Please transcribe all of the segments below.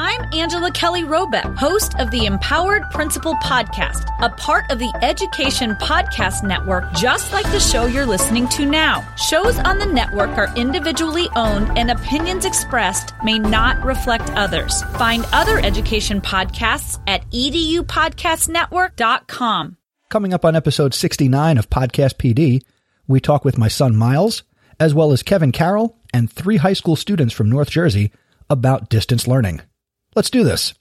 I'm Angela Kelly Robeck, host of the Empowered Principal Podcast, a part of the Education Podcast Network, just like the show you're listening to now. Shows on the network are individually owned, and opinions expressed may not reflect others. Find other education podcasts at edupodcastnetwork.com. Coming up on episode 69 of Podcast PD, we talk with my son Miles, as well as Kevin Carroll and three high school students from North Jersey about distance learning. Let's do this.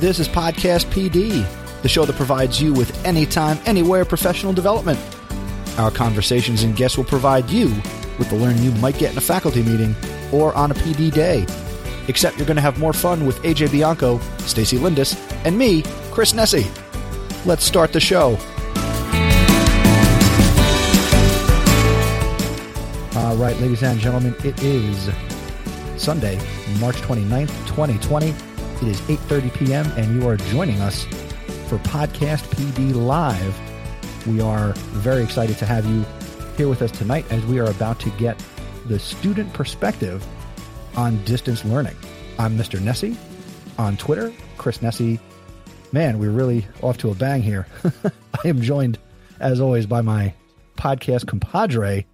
This is Podcast PD, the show that provides you with anytime, anywhere professional development. Our conversations and guests will provide you with the learning you might get in a faculty meeting or on a PD day. Except you're going to have more fun with AJ Bianco, Stacey Lindes, and me, Chris Nesi. Let's start the show. All right, ladies and gentlemen, it is Sunday, March 29th, 2020. It is 8:30 p.m. and you are joining us for Podcast PD Live. We are very excited to have you here with us tonight as we are about to get the student perspective on distance learning. I'm Mr. Nesi on Twitter, Chris Nesi. Man, we're really off to a bang here. I am joined, as always, by my podcast compadre,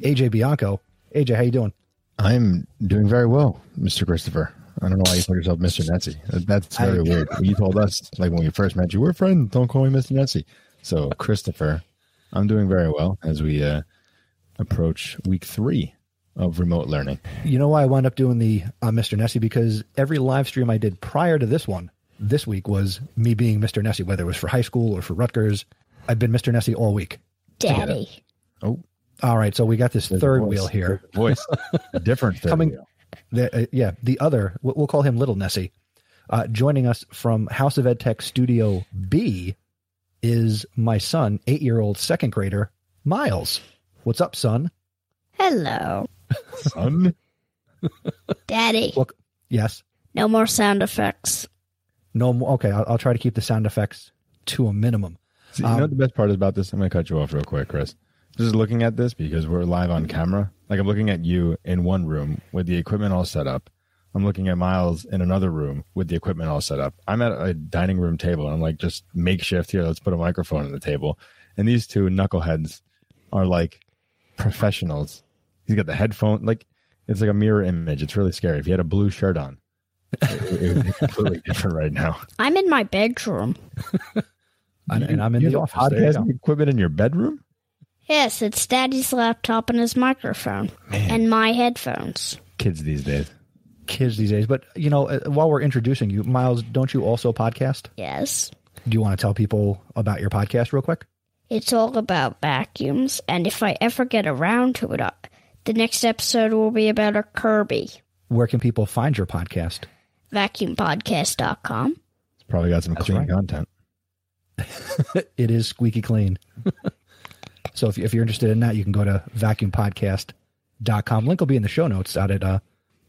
AJ Bianco. AJ, how you doing? I'm doing very well, Mr. Christopher. I don't know why you call yourself Mr. Netzi. That's very I, weird. You told us, like when we first met you, we're friends. Don't call me Mr. Netzi. So, Christopher, I'm doing very well as we uh, approach week three of remote learning. You know why I wound up doing the uh, Mr. Nesi? Because every live stream I did prior to this one, this week was me being Mr. Nesi, whether it was for high school or for Rutgers. I've been Mr. Nesi all week. Daddy. Oh, all right. So we got this There's third wheel here. Voice, different third coming. Wheel. The, uh, yeah, the other. We'll call him Little Nesi. Uh, joining us from House of EdTech Studio B is my son, eight-year-old second grader Miles. What's up, son? Hello, son. Daddy. Well, yes. No more sound effects. No more. Okay, I'll, I'll, try to keep the sound effects to a minimum. See, you um, know what the best part is about this? I'm going to cut you off real quick, Chris just looking at this because we're live on camera. Like I'm looking at you in one room with the equipment all set up. I'm looking at Miles in another room with the equipment all set up. I'm at a dining room table and I'm like, just makeshift here. Let's put a microphone on the table. And these two knuckleheads are like professionals. He's got the headphone. Like it's like a mirror image. It's really scary. If he had a blue shirt on, it, it would be completely different right now. I'm in my bedroom. and I'm in the office. Podcasting equipment in your bedroom? Yes, it's Daddy's laptop and his microphone Man. and my headphones. Kids these days. Kids these days. But, you know, uh, while we're introducing you, Miles, don't you also podcast? Yes. Do you want to tell people about your podcast real quick? It's all about vacuums, and if I ever get around to it, uh, the next episode will be about a Kirby. Where can people find your podcast? Vacuumpodcast.com. It's probably got some That's clean right. content. it is squeaky clean. So if, if you're interested in that, you can go to vacuumpodcast.com. Link will be in the show notes out at uh,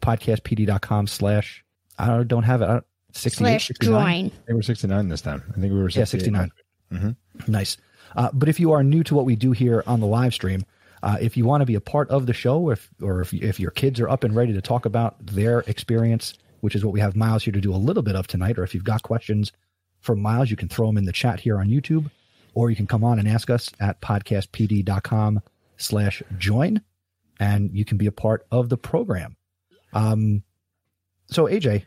podcastpd.com slash, I don't, don't have it. I don't, 68, slash 69? join. I think we're 69 this time. I think we were Yeah, 69. Mm-hmm. Nice. Uh, but if you are new to what we do here on the live stream, uh, if you want to be a part of the show, if or if, if your kids are up and ready to talk about their experience, which is what we have Miles here to do a little bit of tonight, or if you've got questions for Miles, you can throw them in the chat here on YouTube or you can come on and ask us at podcastpd.com slash join and you can be a part of the program. Um, so AJ,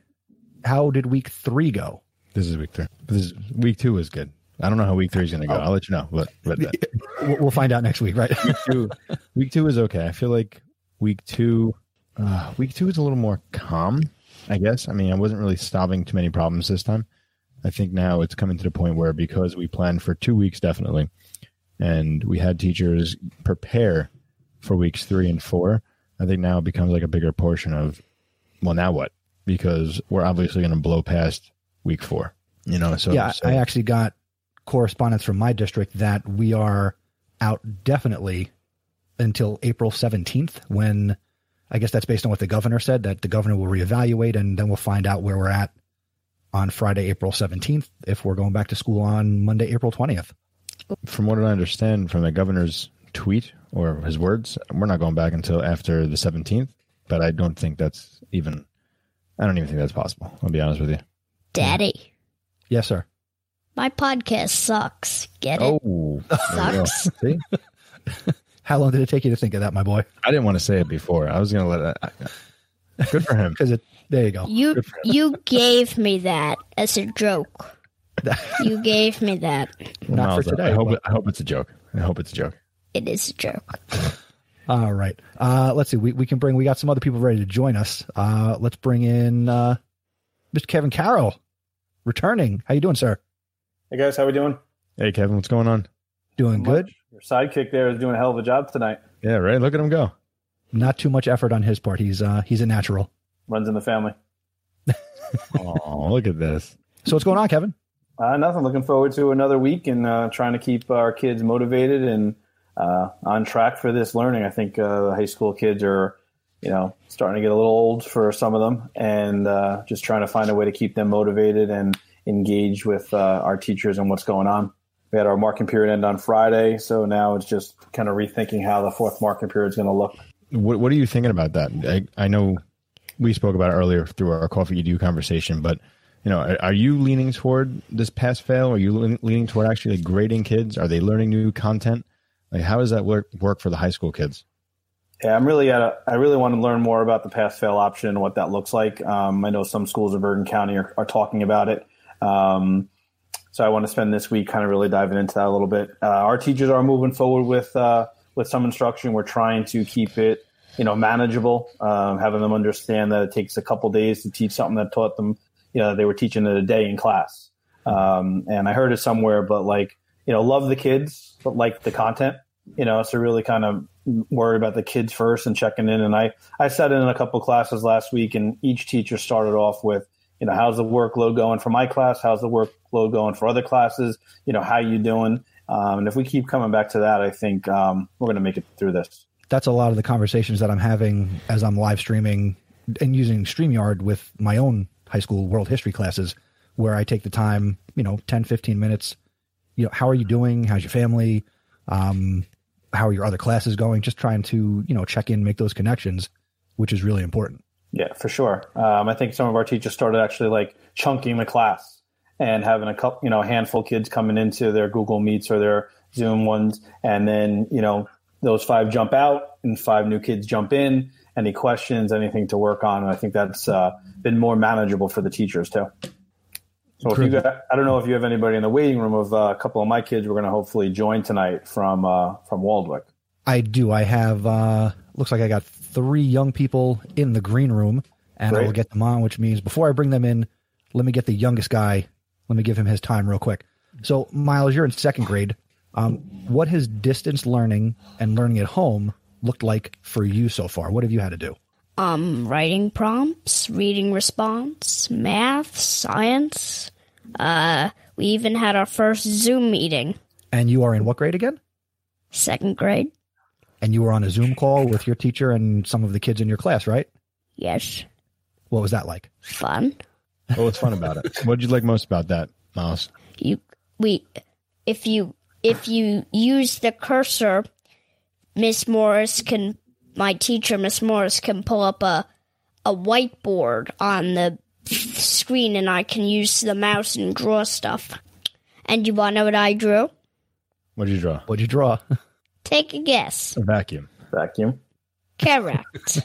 how did week three go? This is week three. This is week two is good. I don't know how week three is going to go. Oh. I'll let you know. But, but we'll find out next week, right? week, two, week two is okay. I feel like week two, uh, week two is a little more calm. I guess. I mean, I wasn't really solving too many problems this time. I think now it's coming to the point where because we planned for two weeks definitely, and we had teachers prepare for weeks three and four, I think now it becomes like a bigger portion of, well, now what? Because we're obviously going to blow past week four, you know. So yeah, so. I actually got correspondence from my district that we are out definitely until April seventeenth when. I guess that's based on what the governor said that the governor will reevaluate and then we'll find out where we're at on Friday, April 17th, if we're going back to school on Monday, April 20th. From what I understand from the governor's tweet or his words, we're not going back until after the 17th. but I don't think that's even. I don't even think that's possible. I'll be honest with you. Daddy, Yes, sir. my podcast sucks. Get it? Oh, there you go. Sucks. See, How long did it take you to think of that, my boy? I didn't want to say it before. I was gonna let it. I, good for him. Because it. There you go. You you gave me that as a joke. You gave me that. Not for today, I hope, but- it, I hope it's a joke. I hope it's a joke. It is a joke. All right. Uh, let's see. We, we can bring. We got some other people ready to join us. Uh, let's bring in uh, Mr. Kevin Carroll, returning. How you doing, sir? Hey guys, how we doing? Hey, Kevin, what's going on? Doing good. Your sidekick there is doing a hell of a job tonight. Yeah, right. Look at him go. Not too much effort on his part. He's uh, he's a natural. Runs in the family. Oh, look at this. So what's going on, Kevin? Uh, nothing. Looking forward to another week and uh, trying to keep our kids motivated and uh, on track for this learning. I think uh, the high school kids are, you know, starting to get a little old for some of them, and uh, just trying to find a way to keep them motivated and engaged with uh, our teachers and what's going on. We had our marking period end on Friday, so now it's just kind of rethinking how the fourth marking period is going to look. What What are you thinking about that? I, I know we spoke about it earlier through our coffee EDU conversation, but you know, are, are you leaning toward this pass fail? Are you leaning toward actually like grading kids? Are they learning new content? Like, how does that work work for the high school kids? Yeah, I'm really at a, I really want to learn more about the pass fail option and what that looks like. Um, I know some schools in Bergen County are, are talking about it. Um, so I want to spend this week kind of really diving into that a little bit. Uh, our teachers are moving forward with uh, with some instruction. We're trying to keep it, you know, manageable, um, having them understand that it takes a couple days to teach something that taught them, you know, they were teaching it a day in class. Um, and I heard it somewhere, but like, you know, love the kids, but like the content, you know, so really kind of worry about the kids first and checking in. And I, I sat in a couple classes last week and each teacher started off with, you know, how's the workload going for my class? How's the workload going for other classes? You know, how you doing? Um, and if we keep coming back to that, I think um, we're going to make it through this. That's a lot of the conversations that I'm having as I'm live streaming and using StreamYard with my own high school world history classes, where I take the time, you know, 10, 15 minutes. You know, how are you doing? How's your family? Um, how are your other classes going? Just trying to, you know, check in, make those connections, which is really important. Yeah, for sure. Um, I think some of our teachers started actually like chunking the class and having a couple, you know, a handful of kids coming into their Google Meets or their Zoom ones, and then you know those five jump out and five new kids jump in. Any questions, anything to work on? And I think that's uh, been more manageable for the teachers too. So if you got, I don't know if you have anybody in the waiting room of uh, a couple of my kids. We're going to hopefully join tonight from uh, from Waldwick. I do. I have, uh, looks like I got three young people in the green room, and I will get them on, which means before I bring them in, let me get the youngest guy. Let me give him his time real quick. So, Miles, you're in second grade. Um, what has distance learning and learning at home looked like for you so far? What have you had to do? Um, writing prompts, reading response, math, science. Uh, we even had our first Zoom meeting. And you are in what grade again? Second grade. And you were on a Zoom call with your teacher and some of the kids in your class, right? Yes. What was that like? Fun. What was fun about it? What did you like most about that, Miles? You we if you if you use the cursor, Miss Morris can my teacher Miss Morris can pull up a a whiteboard on the screen and I can use the mouse and draw stuff. And you wanna know what I drew? What did you draw? What'd you draw? Take a guess. A vacuum. Vacuum. Correct.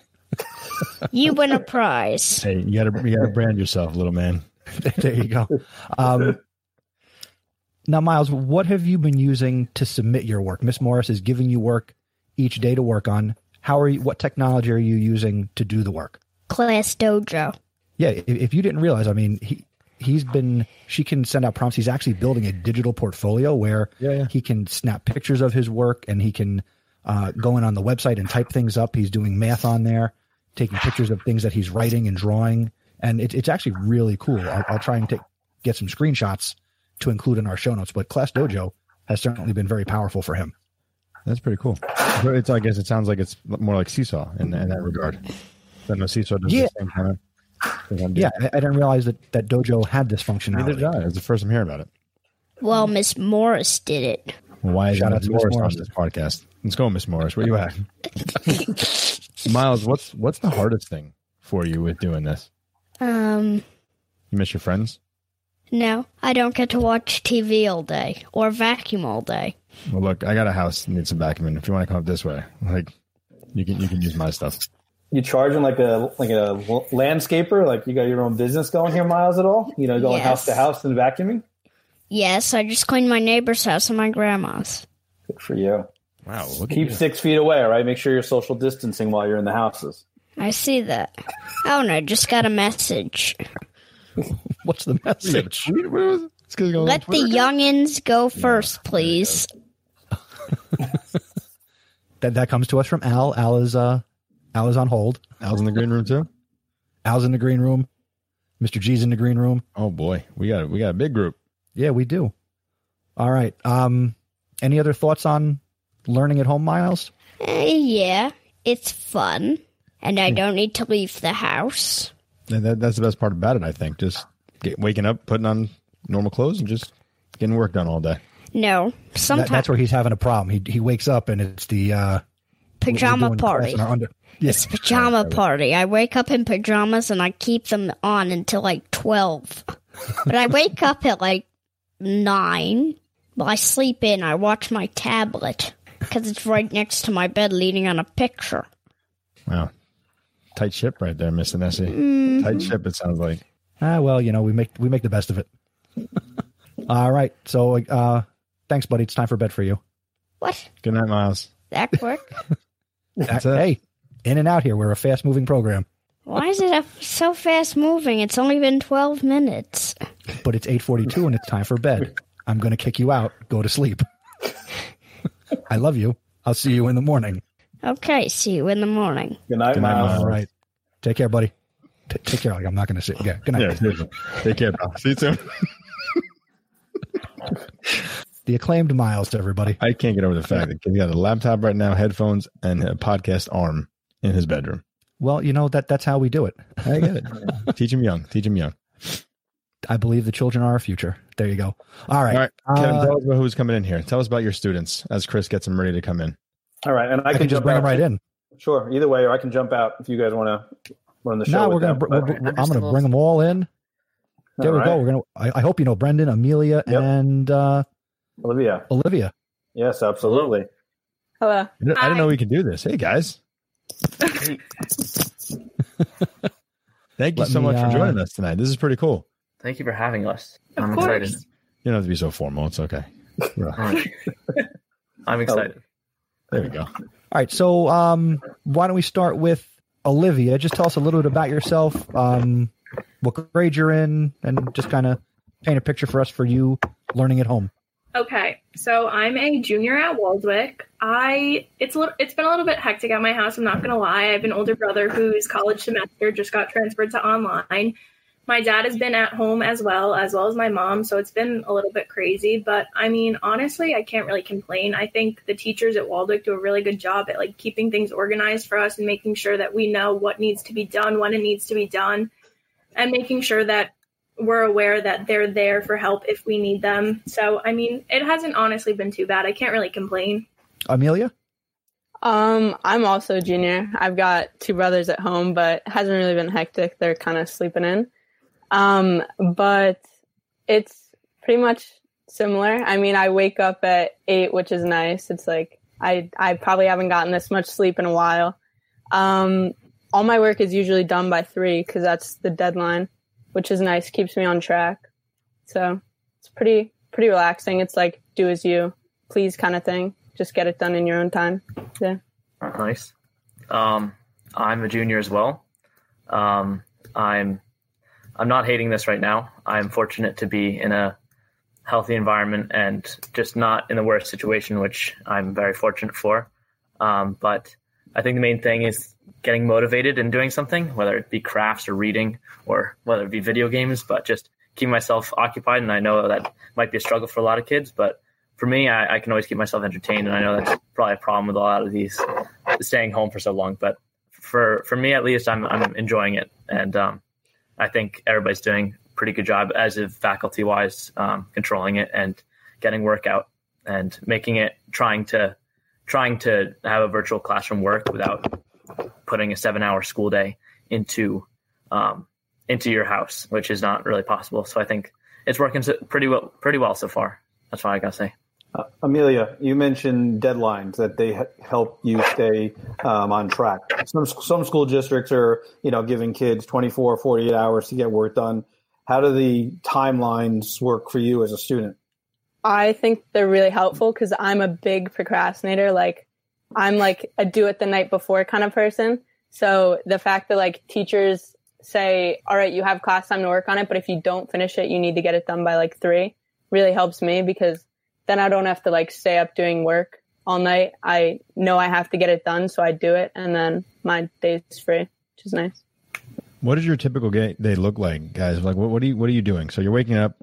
you win a prize. Hey, you gotta you gotta brand yourself, little man. there you go. Um, now, Miles, what have you been using to submit your work? Miss Morris is giving you work each day to work on. How are you? What technology are you using to do the work? Class Dojo. Yeah, if, if you didn't realize, I mean, he he's been. She can send out prompts. He's actually building a digital portfolio where Yeah, yeah. he can snap pictures of his work and he can uh, go in on the website and type things up. He's doing math on there, taking pictures of things that he's writing and drawing, and it, it's actually really cool. I'll, I'll try and take get some screenshots to include in our show notes. But Class Dojo has certainly been very powerful for him. That's pretty cool. So It's I guess it sounds like it's more like Seesaw in, in that regard. I know Seesaw does Yeah. the same kind of. thing I'm. Yeah, I, I didn't realize that that Dojo had this Neither functionality. did I. It's the first I'm hearing about it. Well, Miss Morris did it. Well, why is Shout that out to Miss Miss Morris on this podcast? Let's go, Miss Morris. Where are you at? Miles, what's what's the hardest thing for you with doing this? Um, You miss your friends? No, I don't get to watch TV all day or vacuum all day. Well, look, I got a house that needs some vacuuming. If you want to come up this way, like you can you can use my stuff. You charging like a like a landscaper? Like you got your own business going here, Miles? At all? You know, going Yes. house to house and vacuuming? Yes, I just cleaned my neighbor's house and my grandma's. Good for you. Wow, look Keep at you. six feet away, all right? Make sure you're social distancing while you're in the houses. I see that. Oh no, just got a message. What's the message? What was it? This guy's going Let the Twitter? youngins go first, please. That that comes to us from Al. Al is uh Al is on hold. Al's in the green room too. Al's in the green room. Mr. G's in the green room. Oh boy, we got we got a big group. Yeah, we do. All right. Um, any other thoughts on learning at home, Miles? Eh, yeah, it's fun, and I don't need to leave the house. And that, that's the best part about it, I think. Just get, waking up, putting on normal clothes, and just getting work done all day. No, That, sometimes that's where he's having a problem. He he wakes up and it's the uh, pajama party. in our under- It's pajama party. I wake up in pajamas and I keep them on until like 12. but I wake up at like 9. Well, I sleep in. I watch my tablet because it's right next to my bed leaning on a picture. Wow, tight ship right there, Miss Nesi. Mm-hmm. Tight ship. It sounds like. Ah, well, you know, we make we make the best of it. All right. So, uh, thanks, buddy. It's time for bed for you. What? Good night, Miles. That quick? That's it. Hey, in and out here. We're a fast moving program, Why is it so fast moving? It's only been 12 minutes. but it's eight forty two and it's time for bed. I'm going to kick you out. Go to sleep. I love you. I'll see you in the morning. Okay, see you in the morning. Good night, Good night, Miles. Miles. All right. Take care, buddy. T- take care. Like I'm not going to sit. Yeah. Good night. Yeah. Take care, pal. See you soon. The acclaimed Miles to everybody. I can't get over the fact that he's got a laptop right now, headphones, and a podcast arm in his bedroom. Well, you know that that's how we do it. I get it. Teach him young. Teach him young. I believe the children are our future. There you go. All right. All right, Kevin, Uh, tell us about who's coming in here. Tell us about your students as Chris gets them ready to come in. All right, and I, I, can, can just jump bring out them right in. Sure, either way, or I can jump out if you guys want to run the show. No, we're gonna. Br- we're- we're- I'm gonna bring them all in. There All we go. We're gonna. I, I hope you know Brendan, Amelia, Yep. and uh, Olivia. Olivia. Yes, absolutely. Hello. I didn't, I didn't know we could do this. Hey, guys. Thank you Let so me, much for uh, joining us tonight. This is pretty cool. Thank you for having us. Of I'm course. excited. You don't have to be so formal. It's okay. I'm excited. There we go. All right. So, um, why don't we start with Olivia? Just tell us a little bit about yourself, um, what grade you're in, and just kind of paint a picture for us for you learning at home. Okay, so I'm a junior at Waldwick. I it's a little, it's been a little bit hectic at my house. I'm not gonna lie. I have an older brother whose college semester just got transferred to online. My dad has been at home as well, as well as my mom. So it's been a little bit crazy. But I mean, honestly, I can't really complain. I think the teachers at Waldwick do a really good job at like keeping things organized for us and making sure that we know what needs to be done, when it needs to be done, and making sure that we're aware that they're there for help if we need them. So, I mean, it hasn't honestly been too bad. I can't really complain. Amelia. Um, I'm also a junior. I've got two brothers at home, but it hasn't really been hectic. They're kind of sleeping in. Um, but it's pretty much similar. I mean, I wake up at eight, which is nice. It's like I I probably haven't gotten this much sleep in a while. Um, all my work is usually done by three because that's the deadline, which is nice. Keeps me on track. So it's pretty pretty relaxing. It's like do as you please kind of thing. Just get it done in your own time. Yeah. Nice. Um, I'm a junior as well. Um, I'm I'm not hating this right now. I'm fortunate to be in a healthy environment and just not in the worst situation, which I'm very fortunate for. Um, but I think the main thing is getting motivated and doing something, whether it be crafts or reading or whether it be video games, but just keeping myself occupied. And I know that might be a struggle for a lot of kids, but for me, I, I can always keep myself entertained. And I know that's probably a problem with a lot of these staying home for so long. But for, for me, at least, I'm, I'm enjoying it. And um, I think everybody's doing a pretty good job as of faculty wise, um, controlling it and getting work out and making it, trying to, trying to have a virtual classroom work without putting a seven hour school day into um, into your house, which is not really possible. So I think it's working pretty well pretty well so far. That's what I gotta say. Uh, Amelia, you mentioned deadlines that they help you stay um, on track. Some some school districts are, you know, giving kids 24, 48 hours to get work done. How do the timelines work for you as a student? I think they're really helpful because I'm a big procrastinator. Like, I'm like a do it the night before kind of person. So the fact that like teachers say, all right, you have class time to work on it, but if you don't finish it, you need to get it done by like three really helps me because then I don't have to like stay up doing work all night. I know I have to get it done, so I do it, and then my day's free, which is nice. What does your typical day look like, guys? Like, what, what are you what are you doing? So you're waking up,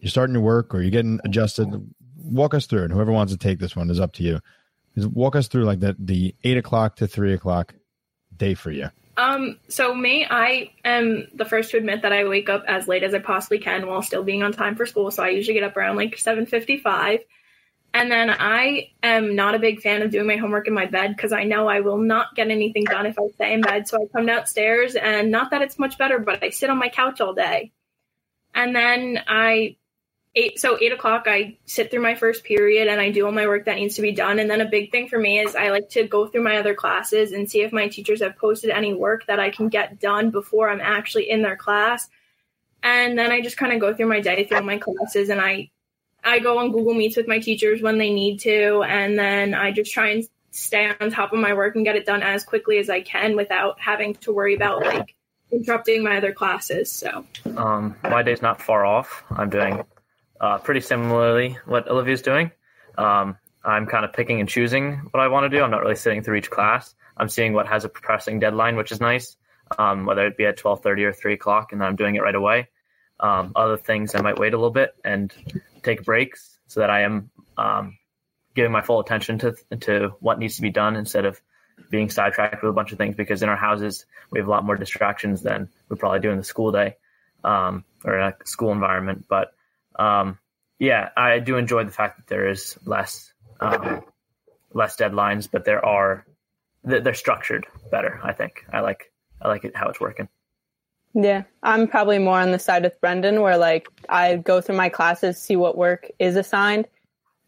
you're starting your work, or you're getting adjusted. Walk us through, and whoever wants to take this one is up to you. Just walk us through like the the eight o'clock to three o'clock day for you. Um, so me, I am the first to admit that I wake up as late as I possibly can while still being on time for school. So I usually get up around like 7:55. And then I am not a big fan of doing my homework in my bed because I know I will not get anything done if I stay in bed. So I come downstairs and not that it's much better, but I sit on my couch all day. And then I eight so eight o'clock i sit through my first period and i do all my work that needs to be done. And then a big thing for me is i like to go through my other classes and see if my teachers have posted any work that i can get done before i'm actually in their class. And then i just kind of go through my day through my classes and i i go on google meets with my teachers when they need to. And then i just try and stay on top of my work and get it done as quickly as i can without having to worry about like interrupting my other classes so. Um my day's not far off. I'm doing uh, pretty similarly what Olivia's doing. Um, I'm kind of picking and choosing what I want to do. I'm not really sitting through each class. I'm seeing what has a pressing deadline, which is nice, um, whether it be at 12:30 or 3 o'clock, and then I'm doing it right away. Um, other things I might wait a little bit and take breaks so that I am um, giving my full attention to to what needs to be done instead of being sidetracked with a bunch of things. Because in our houses we have a lot more distractions than we probably do in the school day um, or in a school environment, but um, yeah, I do enjoy the fact that there is less um, less deadlines, but there are they're structured better. I think I like I like it how it's working. Yeah, I'm probably more on the side with Brendan, where like I go through my classes, see what work is assigned,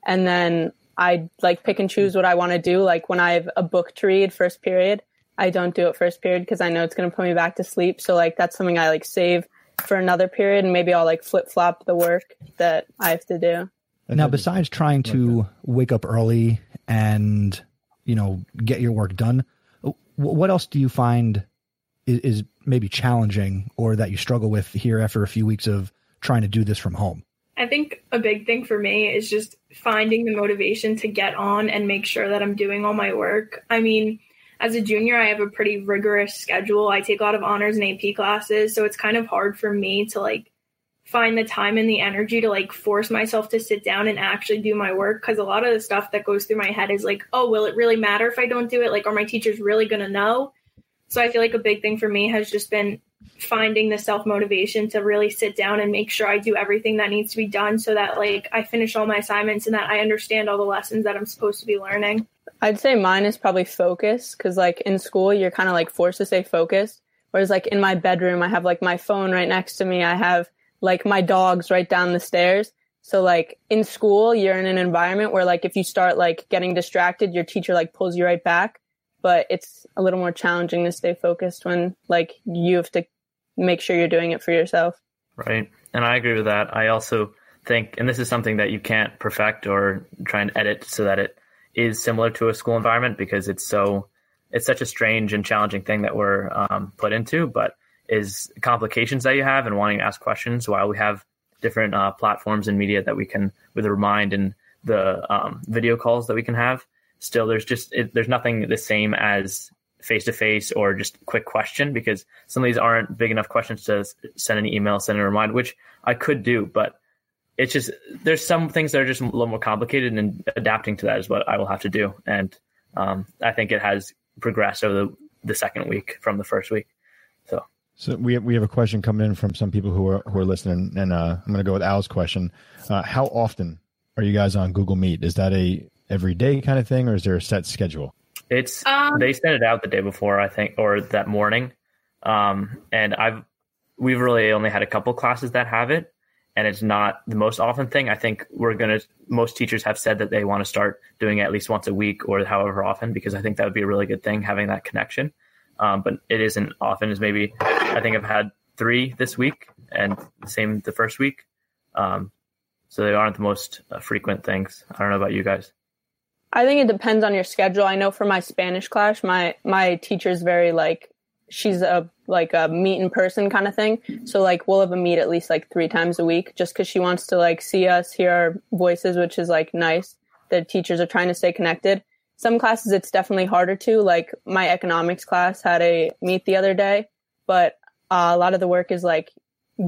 and then I like pick and choose what I want to do. Like when I have a book to read first period, I don't do it first period because I know it's going to put me back to sleep. So like that's something I like save for another period and maybe I'll like flip flop the work that I have to do. Now, besides trying to wake up early and, you know, get your work done, what else do you find is, is maybe challenging or that you struggle with here after a few weeks of trying to do this from home? I think a big thing for me is just finding the motivation to get on and make sure that I'm doing all my work. I mean, as a junior, I have a pretty rigorous schedule. I take a lot of honors and AP classes, so it's kind of hard for me to like find the time and the energy to like force myself to sit down and actually do my work because a lot of the stuff that goes through my head is like, oh, will it really matter if I don't do it? Like, are my teachers really going to know? So I feel like a big thing for me has just been finding the self motivation to really sit down and make sure I do everything that needs to be done so that like I finish all my assignments and that I understand all the lessons that I'm supposed to be learning. I'd say mine is probably focus because like in school you're kind of like forced to stay focused. Whereas like in my bedroom I have like my phone right next to me. I have like my dogs right down the stairs. So like in school you're in an environment where like if you start like getting distracted, your teacher like pulls you right back. But it's a little more challenging to stay focused when like you have to make sure you're doing it for yourself. Right. And I agree with that. I also think, and this is something that you can't perfect or try and edit so that it is similar to a school environment because it's so it's such a strange and challenging thing that we're um, put into, but is complications that you have and wanting to ask questions while we have different uh, platforms and media that we can with a remind and the um, video calls that we can have. Still, there's just it, there's nothing the same as face to face or just quick question because some of these aren't big enough questions to send an email, send a remind, which I could do, but it's just there's some things that are just a little more complicated, and adapting to that is what I will have to do. And um, I think it has progressed over the, the second week from the first week. So, so we have, we have a question coming in from some people who are who are listening, and uh, I'm going to go with Al's question. Uh, how often are you guys on Google Meet? Is that a everyday kind of thing, or is there a set schedule? It's Um, they sent it out the day before, I think, or that morning. Um, and I've we've really only had a couple classes that have it, and it's not the most often thing. I think we're gonna most teachers have said that they want to start doing it at least once a week or however often because I think that would be a really good thing having that connection. Um, but it isn't often as maybe I think I've had three this week and the same the first week. Um, so they aren't the most uh, frequent things. I don't know about you guys. I think it depends on your schedule. I know for my Spanish class, my my teacher's very like she's a like a meet in person kind of thing. So like we'll have a meet at least like three times a week, just because she wants to like see us, hear our voices, which is like nice. The teachers are trying to stay connected. Some classes it's definitely harder to. Like my economics class had a meet the other day, but uh, a lot of the work is like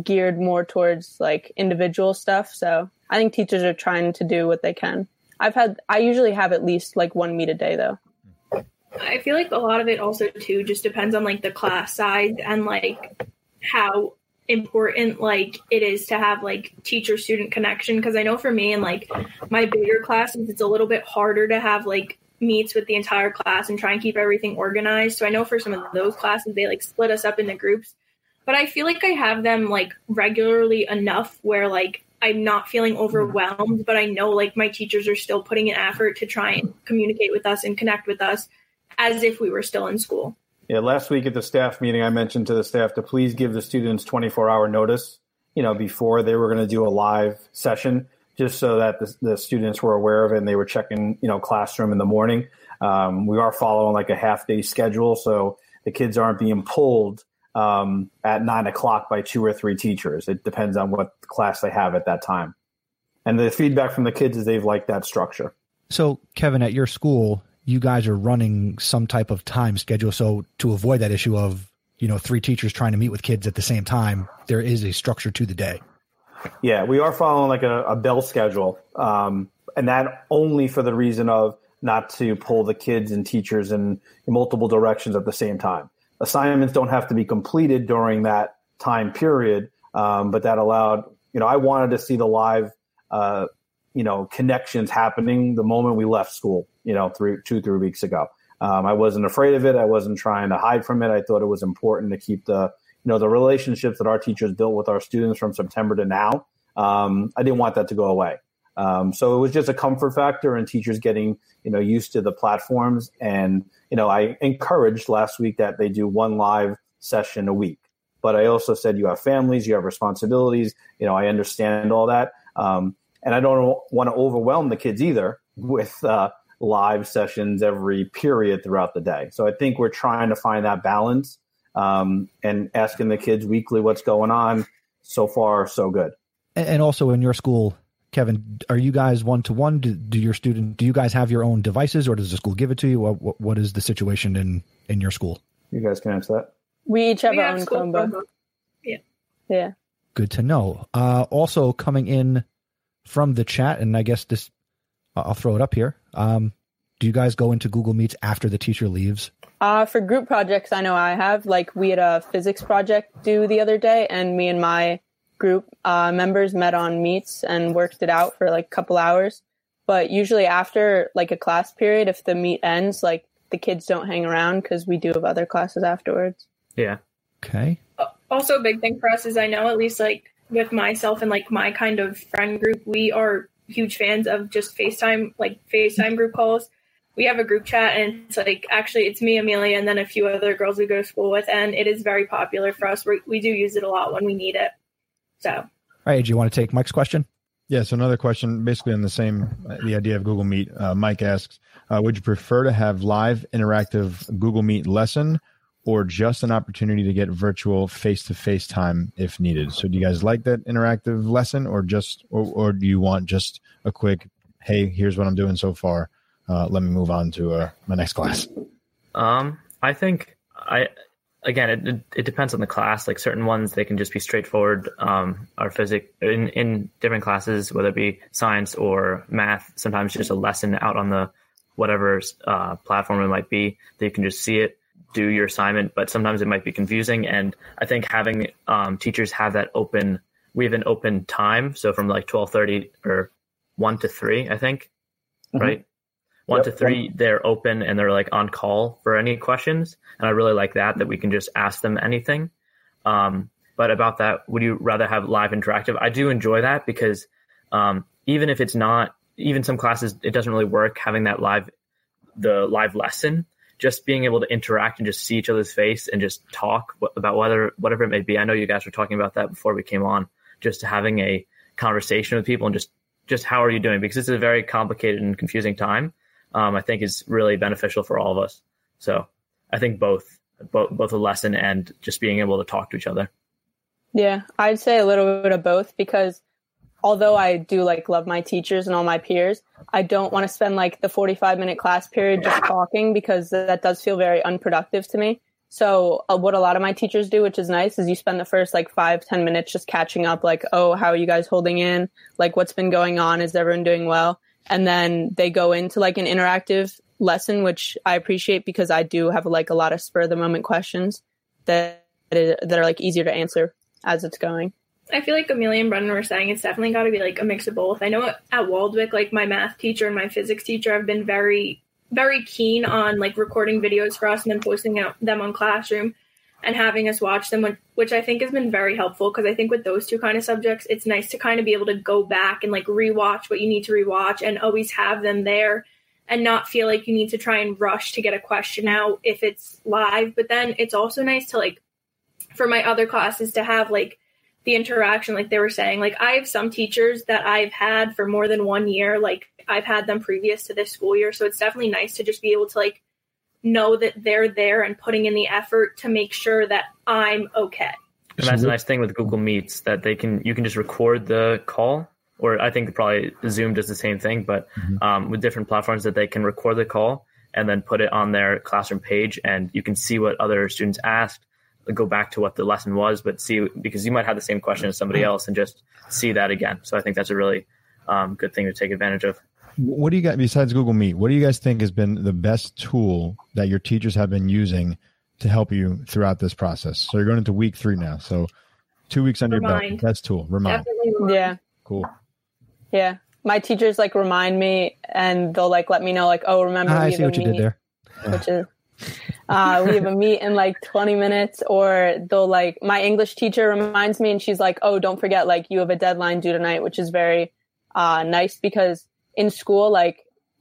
geared more towards like individual stuff. So I think teachers are trying to do what they can. I've had I usually have at least like one meet a day though. I feel like a lot of it also too just depends on like the class size and like how important like it is to have like teacher student connection because I know for me and like my bigger classes it's a little bit harder to have like meets with the entire class and try and keep everything organized. So I know for some of those classes they like split us up into groups. But I feel like I have them like regularly enough where like I'm not feeling overwhelmed, but I know like my teachers are still putting an effort to try and communicate with us and connect with us as if we were still in school. Yeah, last week at the staff meeting, I mentioned to the staff to please give the students 24 hour notice, you know, before they were going to do a live session, just so that the, the, students were aware of it and they were checking, you know, classroom in the morning. Um, we are following like a half day schedule, so the kids aren't being pulled um, at nine o'clock by two or three teachers. It depends on what class they have at that time. And the feedback from the kids is they've liked that structure. So, Kevin, at your school, you guys are running some type of time schedule. So to avoid that issue of, you know, three teachers trying to meet with kids at the same time, there is a structure to the day. Yeah, we are following like a, a bell schedule. Um, and that only for the reason of not to pull the kids and teachers in, multiple directions at the same time. Assignments don't have to be completed during that time period, um, but that allowed, you know, I wanted to see the live, uh, you know, connections happening the moment we left school you know, three, two, three weeks ago. Um, I wasn't afraid of it. I wasn't trying to hide from it. I thought it was important to keep the, you know, the relationships that our teachers built with our students from September to now. Um, I didn't want that to go away. Um, so it was just a comfort factor and teachers getting, you know, used to the platforms. And, you know, I encouraged last week that they do one live session a week. But I also said you have families, you have responsibilities. You know, I understand all that. Um, and I don't want to overwhelm the kids either with, uh, live sessions every period throughout the day. So I think we're trying to find that balance um, and asking the kids weekly what's going on. So far, so good. And also in your school, Kevin, are you guys one to one? Do your student? Do you guys have your own devices, or does the school give it to you? What, what, what is the situation in in your school? You guys can answer that. We each have We our have own school Chromebook. Chromebook. Yeah. Yeah. Good to know. Uh, also coming in from the chat, and I guess this, I'll throw it up here. Um, do you guys go into Google Meets after the teacher leaves? Uh, for group projects, I know I have. Like we had a physics project due the other day, and me and my group uh, members met on Meets and worked it out for like a couple hours. But usually after like a class period, if the meet ends, like the kids don't hang around because we do have other classes afterwards. Yeah. Okay. Also, a big thing for us is I know at least like with myself and like my kind of friend group, we are huge fans of just FaceTime, like FaceTime group calls. We have a group chat and it's like actually it's me, Amelia, and then a few other girls we go to school with, and it is very popular for us. we we do use it a lot when we need it. So, All right, do you want to take Mike's question? Yeah. So another question, basically on the same, the idea of Google Meet. Uh, Mike asks, uh, would you prefer to have live interactive Google Meet lesson or just an opportunity to get virtual face-to-face time if needed? So do you guys like that interactive lesson or just, or, or do you want just a quick, hey, here's what I'm doing so far. Uh, let me move on to uh, my next class. Um, I think I again it, it, depends on the class. Like certain ones, they can just be straightforward. Um, our physics in in different classes, whether it be science or math, sometimes just a lesson out on the whatever uh, platform it might be that you can just see it, do your assignment. But sometimes it might be confusing, and I think having um, teachers have that open. We have an open time, so from like twelve thirty or one to three, I think, Mhm. right? one Yep. to three, they're open and they're like on call for any questions. And I really like that, that we can just ask them anything. Um, but about that, would you rather have live interactive? I do enjoy that because um, even if it's not, even some classes, it doesn't really work having that live, the live lesson. Just being able to interact and just see each other's face and just talk about whether whatever it may be. I know you guys were talking about that before we came on. Just having a conversation with people and just just how are you doing? Because this is a very complicated and confusing time. Um, I think is really beneficial for all of us. So I think both both both a lesson and just being able to talk to each other. Yeah, I'd say a little bit of both because although I do like love my teachers and all my peers, I don't want to spend like the 45 minute class period just talking because that does feel very unproductive to me. So uh, what a lot of my teachers do, which is nice, is you spend the first like five, 10 minutes just catching up, like, oh, how are you guys holding in? Like, what's been going on? Is everyone doing well? And then they go into like an interactive lesson, which I appreciate because I do have like a lot of spur of the moment questions that that are like easier to answer as it's going. I feel like Amelia and Brendan were saying it's definitely got to be like a mix of both. I know at Waldwick, like my math teacher and my physics teacher have been very, very keen on like recording videos for us and then posting out them on Classroom and having us watch them, which- which I think has been very helpful because I think with those two kind of subjects, it's nice to kind of be able to go back and like rewatch what you need to rewatch and always have them there and not feel like you need to try and rush to get a question out if it's live. But then it's also nice to like for my other classes to have like the interaction like they were saying. Like i have some teachers that i've had for more than one year like i've had them previous to this school year. So it's definitely nice to just be able to like know that they're there and putting in the effort to make sure that i'm okay. And that's a nice thing with Google Meets that they can you can just record the call, or I think probably Zoom does the same thing, but um, with different platforms that they can record the call and then put it on their classroom page, and you can see what other students asked, go back to what the lesson was, but see because you might have the same question as somebody else and just see that again. So I think that's a really um, good thing to take advantage of. What do you got besides Google Meet? What do you guys think has been the best tool that your teachers have been using to help you throughout this process? So you're going into week three now. So two weeks under your belt. Best tool. Remind. definitely Yeah. Cool. Yeah. My teachers like remind me and they'll like let me know like, oh, remember Ah, I see what a you did there. Which is uh, we have a meet in like 20 minutes or they'll like my English teacher reminds me and she's like, oh, don't forget like you have a deadline due tonight, which is very uh, nice because in school like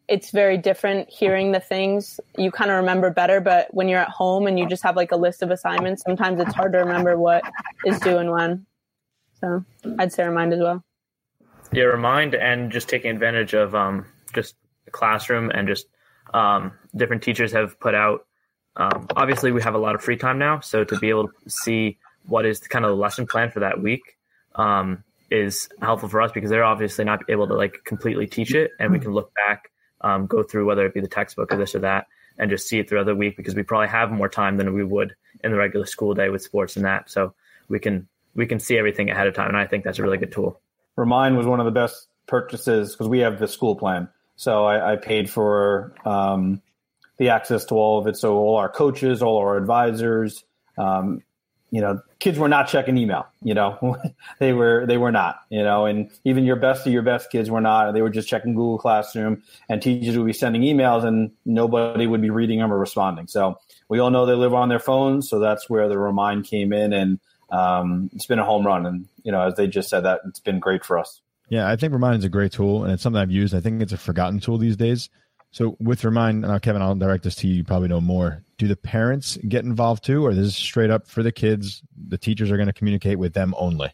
it's very different hearing the things you kind of remember better but when you're at home and you just have like a list of assignments sometimes it's hard to remember what is due and when so i'd say remind as well Yeah, remind and just taking advantage of um, just the classroom and just um, different teachers have put out. Um, obviously, we have a lot of free time now, so to be able to see what is kind of the lesson plan for that week um, is helpful for us because they're obviously not able to like completely teach it, and we can look back, um, go through whether it be the textbook or this or that, and just see it throughout the week because we probably have more time than we would in the regular school day with sports and that. So we can we can see everything ahead of time, and I think that's a really good tool. Remind was one of the best purchases because we have the school plan. So I, I paid for um, the access to all of it. So all our coaches, all our advisors, um, you know, kids were not checking email. You know, they were they were not. You know, and even your best of your best kids were not. They were just checking Google Classroom, and teachers would be sending emails, and nobody would be reading them or responding. So we all know they live on their phones. So that's where the remind came in, and um, it's been a home run. And you know, as they just said, that it's been great for us. Yeah, I think Remind is a great tool, and it's something I've used. I think it's a forgotten tool these days. So with Remind, now Kevin, I'll direct this to you. You probably know more. Do the parents get involved too, or is this is straight up for the kids? The teachers are going to communicate with them only.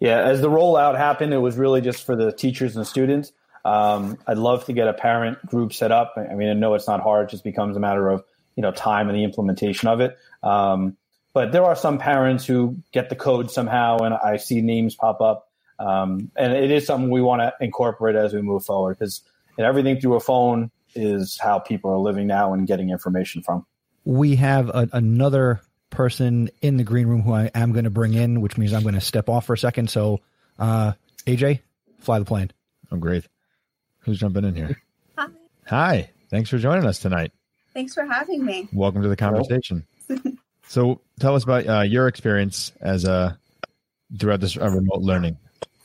Yeah, as the rollout happened, it was really just for the teachers and students. Um, I'd love to get a parent group set up. I mean, I know it's not hard; it just becomes a matter of you know time and the implementation of it. Um, but there are some parents who get the code somehow, and I see names pop up. Um, and it is something we want to incorporate as we move forward because everything through a phone is how people are living now and getting information from. We have a, another person in the green room who I am going to bring in, which means I'm going to step off for a second. So, uh, AJ, fly the plane. Oh, great. Who's jumping in here? Hi. Hi. Thanks for joining us tonight. Thanks for having me. Welcome to the conversation. so, tell us about uh, your experience as a throughout this uh, remote learning.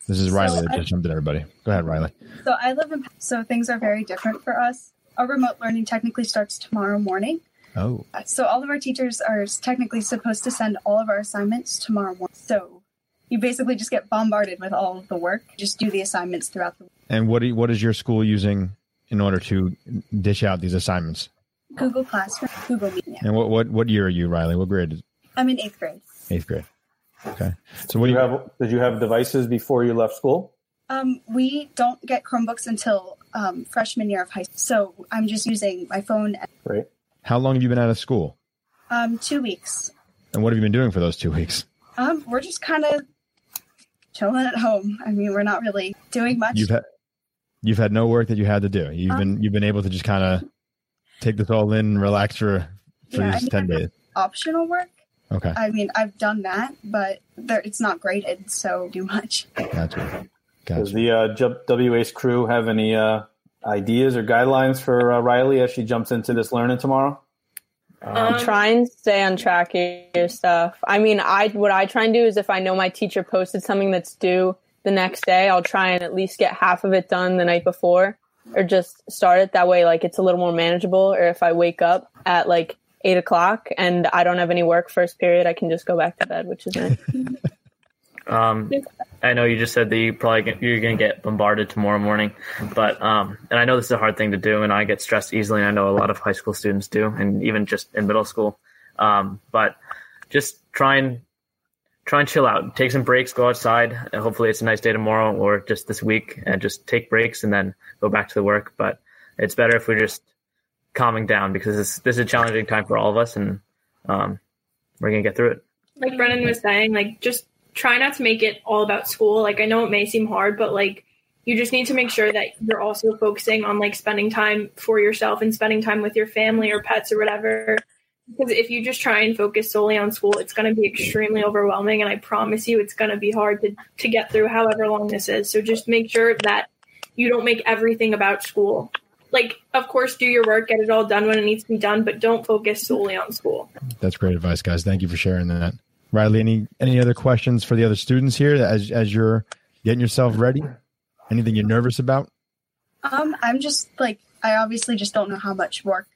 This is Riley So that I- just jumped in. Everybody, go ahead, Riley. So I live in so things are very different for us. our remote learning technically starts tomorrow morning. Oh, uh, So all of our teachers are technically supposed to send all of our assignments tomorrow morning. So you basically just get bombarded with all of the work. Just do the assignments throughout the week. And what do you, what is your school using in order to dish out these assignments? Google Classroom, Google Meet. Yeah. And what what what year are you, Riley? What grade? is I'm in eighth grade. Eighth grade. Okay. So what Did do you you? have did you have devices before you left school? Um, we don't get Chromebooks until um, freshman year of high school. So I'm just using my phone. Right. How long have you been out of school? Um, two weeks. And what have you been doing for those two weeks? Um, we're just kind of chilling at home. I mean, we're not really doing much. You've had you've had no work that you had to do. You've Um, been you've been able to just kind of take this all in, and relax for for Yeah, I these mean, ten I days. optional work. Okay, I mean, I've done that, but there, it's not graded, so do much. gotcha. Does the uh, WA's crew have any uh, ideas or guidelines for uh, Riley as she jumps into this learning tomorrow? Um, try and stay on track of your stuff. I mean, I what I try and do is if I know my teacher posted something that's due the next day, I'll try and at least get half of it done the night before, or just start it that way. Like it's a little more manageable. Or if I wake up at like eight o'clock and I don't have any work first period, I can just go back to bed, which is nice. Um, I know you just said that you probably get, you're going to get bombarded tomorrow morning, but um, and I know this is a hard thing to do, and I get stressed easily. And I know a lot of high school students do, and even just in middle school. Um, but just try and try and chill out, take some breaks, go outside. Hopefully, it's a nice day tomorrow or just this week, and just take breaks and then go back to the work. But it's better if we're just calming down because this, this is a challenging time for all of us, and um, we're gonna get through it. like Brendan was saying, like just try not to make it all about school. Like I know it may seem hard, but like you just need to make sure that you're also focusing on like spending time for yourself and spending time with your family or pets or whatever. Because if you just try and focus solely on school, it's going to be extremely overwhelming, and I promise you, it's going to be hard to to get through however long this is. So just make sure that you don't make everything about school. Like, of course, do your work, get it all done when it needs to be done, but don't focus solely on school. That's great advice, guys. Thank you for sharing that. Riley, any any other questions for the other students here as as you're getting yourself ready? Anything you're nervous about? Um, I'm just like, I obviously just don't know how much work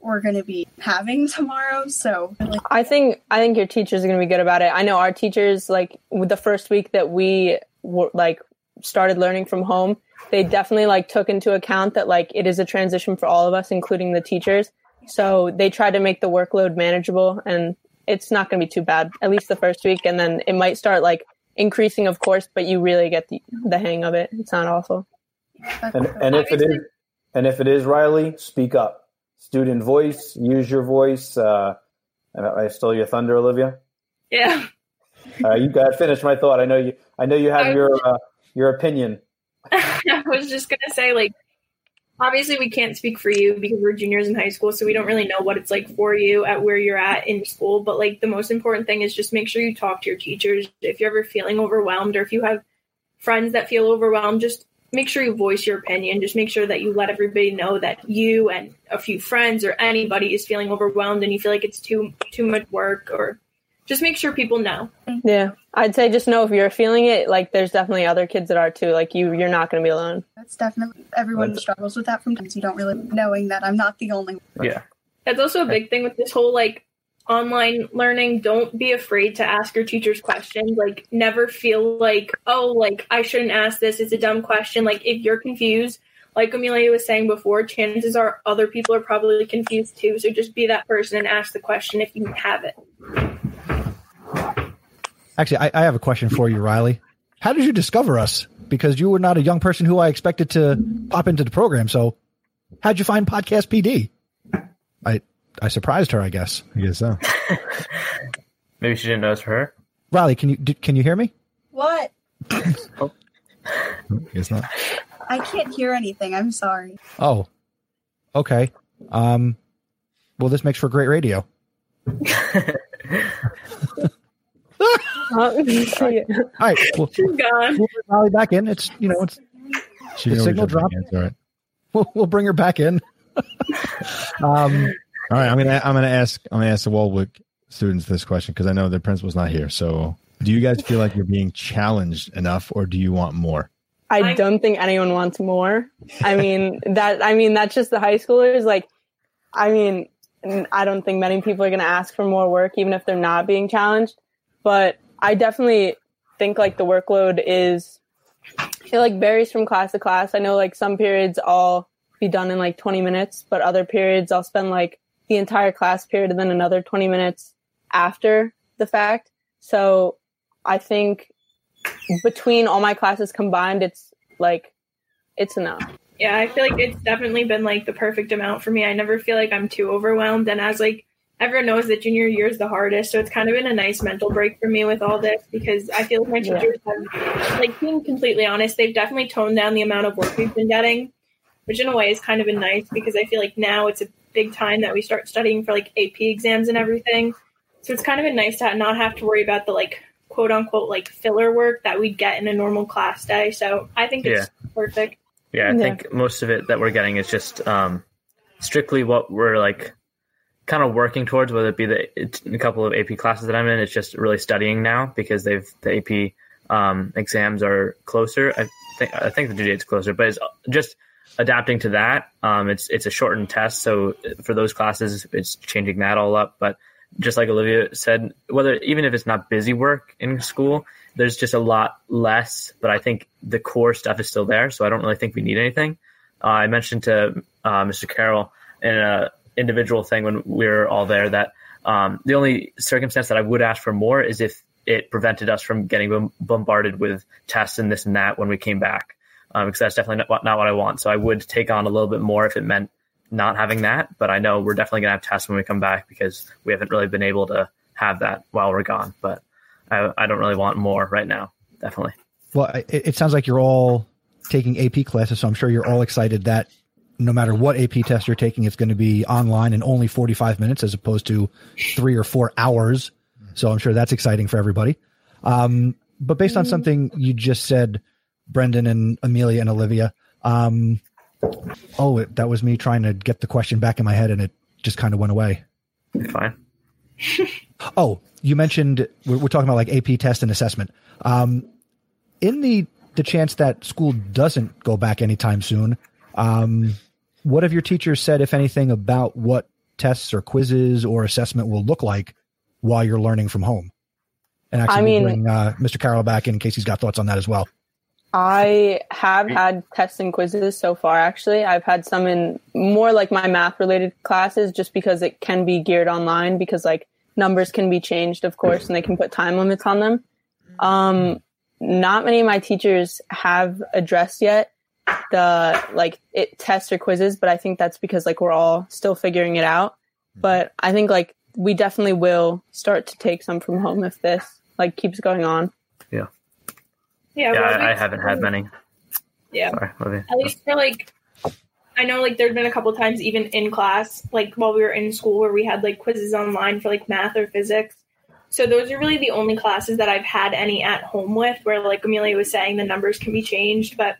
we're going to be having tomorrow. So, like, I think I think your teachers are going to be good about it. I know our teachers like with the first week that we were like started learning from home, they definitely like took into account that like it is a transition for all of us including the teachers. So they tried to make the workload manageable and it's not going to be too bad at least the first week and then it might start like increasing of course, but you really get the the hang of it. It's not awful. And, and if it is, and if it is Riley, speak up. Student voice, use your voice. Uh, I stole your thunder, Olivia. Yeah. Uh, you got to finish my thought. I know you. I know you have I- your uh, your opinion. I was just gonna say, like, obviously we can't speak for you because we're juniors in high school, so we don't really know what it's like for you at where you're at in school. But like, the most important thing is just make sure you talk to your teachers. If you're ever feeling overwhelmed, or if you have friends that feel overwhelmed, just make sure you voice your opinion. Just make sure that you let everybody know that you and a few friends or anybody is feeling overwhelmed, and you feel like it's too too much work, or just make sure people know. Yeah. I'd say just know if you're feeling it like there's definitely other kids that are too. Like you you're not going to be alone. that's definitely everyone That's- struggles with that from times. You don't really knowing that I'm not the only one. Yeah. That's also a big thing with this whole like online learning. Don't be afraid to ask your teachers questions. Like, never feel like, oh, like I shouldn't ask this. It's a dumb question. Like, if you're confused, like Amelia was saying before, chances are other people are probably confused too. So just be that person and ask the question if you have it. Actually, I, I have a question for you, Riley. How did you discover us? Because you were not a young person who I expected to pop into the program. So, how'd you find Podcast PD? I I surprised her, I guess. I guess so. Maybe she didn't know it's for her. Riley, can you d- can you hear me? What? I guess not. I can't hear anything. I'm sorry. Oh, okay. Um, well, this makes for great radio. Uh, yeah. All right, well, She's gone. we'll bring Riley back in. It's you know, it's She The signal jump dropped. all right. we'll, we'll bring her back in. um, All right, I'm gonna I'm gonna ask I'm gonna ask the Waldwick students this question because I know the principal's not here. So, do you guys feel like you're being challenged enough, or do you want more? I don't think anyone wants more. I mean that. I mean that's just the high schoolers. Like, I mean, I don't think many people are going to ask for more work, even if they're not being challenged. But I definitely think like the workload is. It like varies from class to class. I know like some periods I'll be done in like 20 minutes, but other periods I'll spend like the entire class period and then another 20 minutes after the fact. So I think between all my classes combined, it's like, it's enough. Yeah, I feel like it's definitely been like the perfect amount for me. I never feel like I'm too overwhelmed. And as like everyone knows that junior year is the hardest, so it's kind of been a nice mental break for me with all this because I feel like my Yeah. teachers have like being completely honest, they've definitely toned down the amount of work we've been getting, which in a way has kind of been nice because I feel like now it's a big time that we start studying for like AP exams and everything. So it's kind of been nice to not have to worry about the like quote unquote like filler work that we'd get in a normal class day. So I think it's perfect. Yeah, I Yeah. think most of it that we're getting is just um, strictly what we're like kind of working towards, whether it be the a couple of AP classes that I'm in. It's just really studying now because they've the AP um, exams are closer. I think I think the due date's closer, but it's just adapting to that. Um, it's it's a shortened test, so for those classes, it's changing that all up. But just like Olivia said, whether even if it's not busy work in school, there's just a lot less. But I think the core stuff is still there, so I don't really think we need anything. Uh, I mentioned to uh, Mr. Carroll in a individual thing when we are all there that um, the only circumstance that I would ask for more is if it prevented us from getting bombarded with tests and this and that when we came back, um, because that's definitely not what, not what I want. So I would take on a little bit more if it meant not having that. But I know we're definitely gonna have tests when we come back because we haven't really been able to have that while we're gone. But I, I don't really want more right now. Definitely. Well, it, it sounds like you're all taking AP classes, so I'm sure you're all excited that no matter what AP test you're taking, it's going to be online in only 45 minutes as opposed to three or four hours. So I'm sure that's exciting for everybody. Um, but based on something you just said, Brendan and Amelia and Olivia, um, oh, it, that was me trying to get the question back in my head and it just kind of went away. Fine. Oh, you mentioned we're, we're talking about like AP test and assessment. Um, in the the chance that school doesn't go back anytime soon, um, what have your teachers said, if anything, about what tests or quizzes or assessment will look like while you're learning from home? And actually, I we'll mean- bring uh, Mr. Carroll back in, in case he's got thoughts on that as well. I have had tests and quizzes so far, actually. I've had some in more like my math related classes just because it can be geared online because like numbers can be changed, of course, and they can put time limits on them. Um, not many of my teachers have addressed yet the like it tests or quizzes, but I think that's because like we're all still figuring it out. Mm-hmm. But I think like we definitely will start to take some from home if this like keeps going on. Yeah, Yeah, well, I, I haven't had many. Yeah. Sorry, Olivia. at least for like i know like there's been a couple times even in class like while we were in school where we had like quizzes online for like math or physics so those are really the only classes that i've had any at home with where like amelia was saying the numbers can be changed but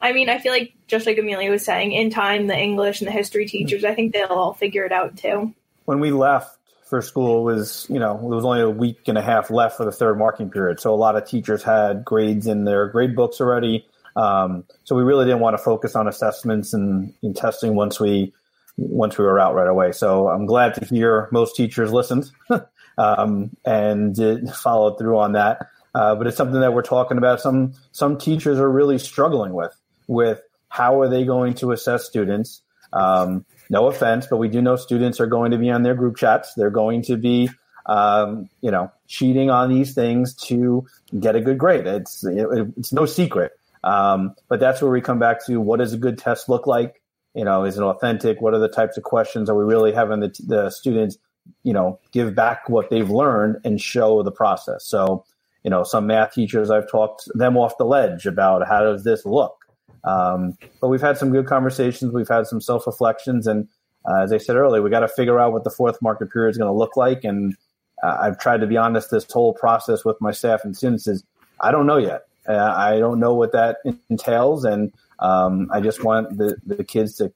i mean i feel like just like amelia was saying in time the english and the history teachers i think they'll all figure it out too. When we left for school was you know there was only a week and a half left for the third marking period. So a lot of teachers had grades in their grade books already. Um, so we really didn't want to focus on assessments and, and testing once we once we were out right away. So i'm glad to hear most teachers listened um, and followed through on that. Uh, but it's something that we're talking about some some teachers are really struggling with with how are they going to assess students um, no offense, but we do know students are going to be on their group chats. They're going to be, um, you know, cheating on these things to get a good grade. It's it's no secret. Um, but that's where we come back to what does a good test look like? You know, is it authentic? What are the types of questions? Are we really having the, the students, you know, give back what they've learned and show the process? So, you know, some math teachers I've talked them off the ledge about how does this look? Um, but we've had some good conversations. We've had some self reflections, and uh, as I said earlier, we got to figure out what the fourth market period is going to look like. And uh, I've tried to be honest this whole process with my staff and students is I don't know yet. Uh, I don't know what that entails, and um, I just want the, the kids to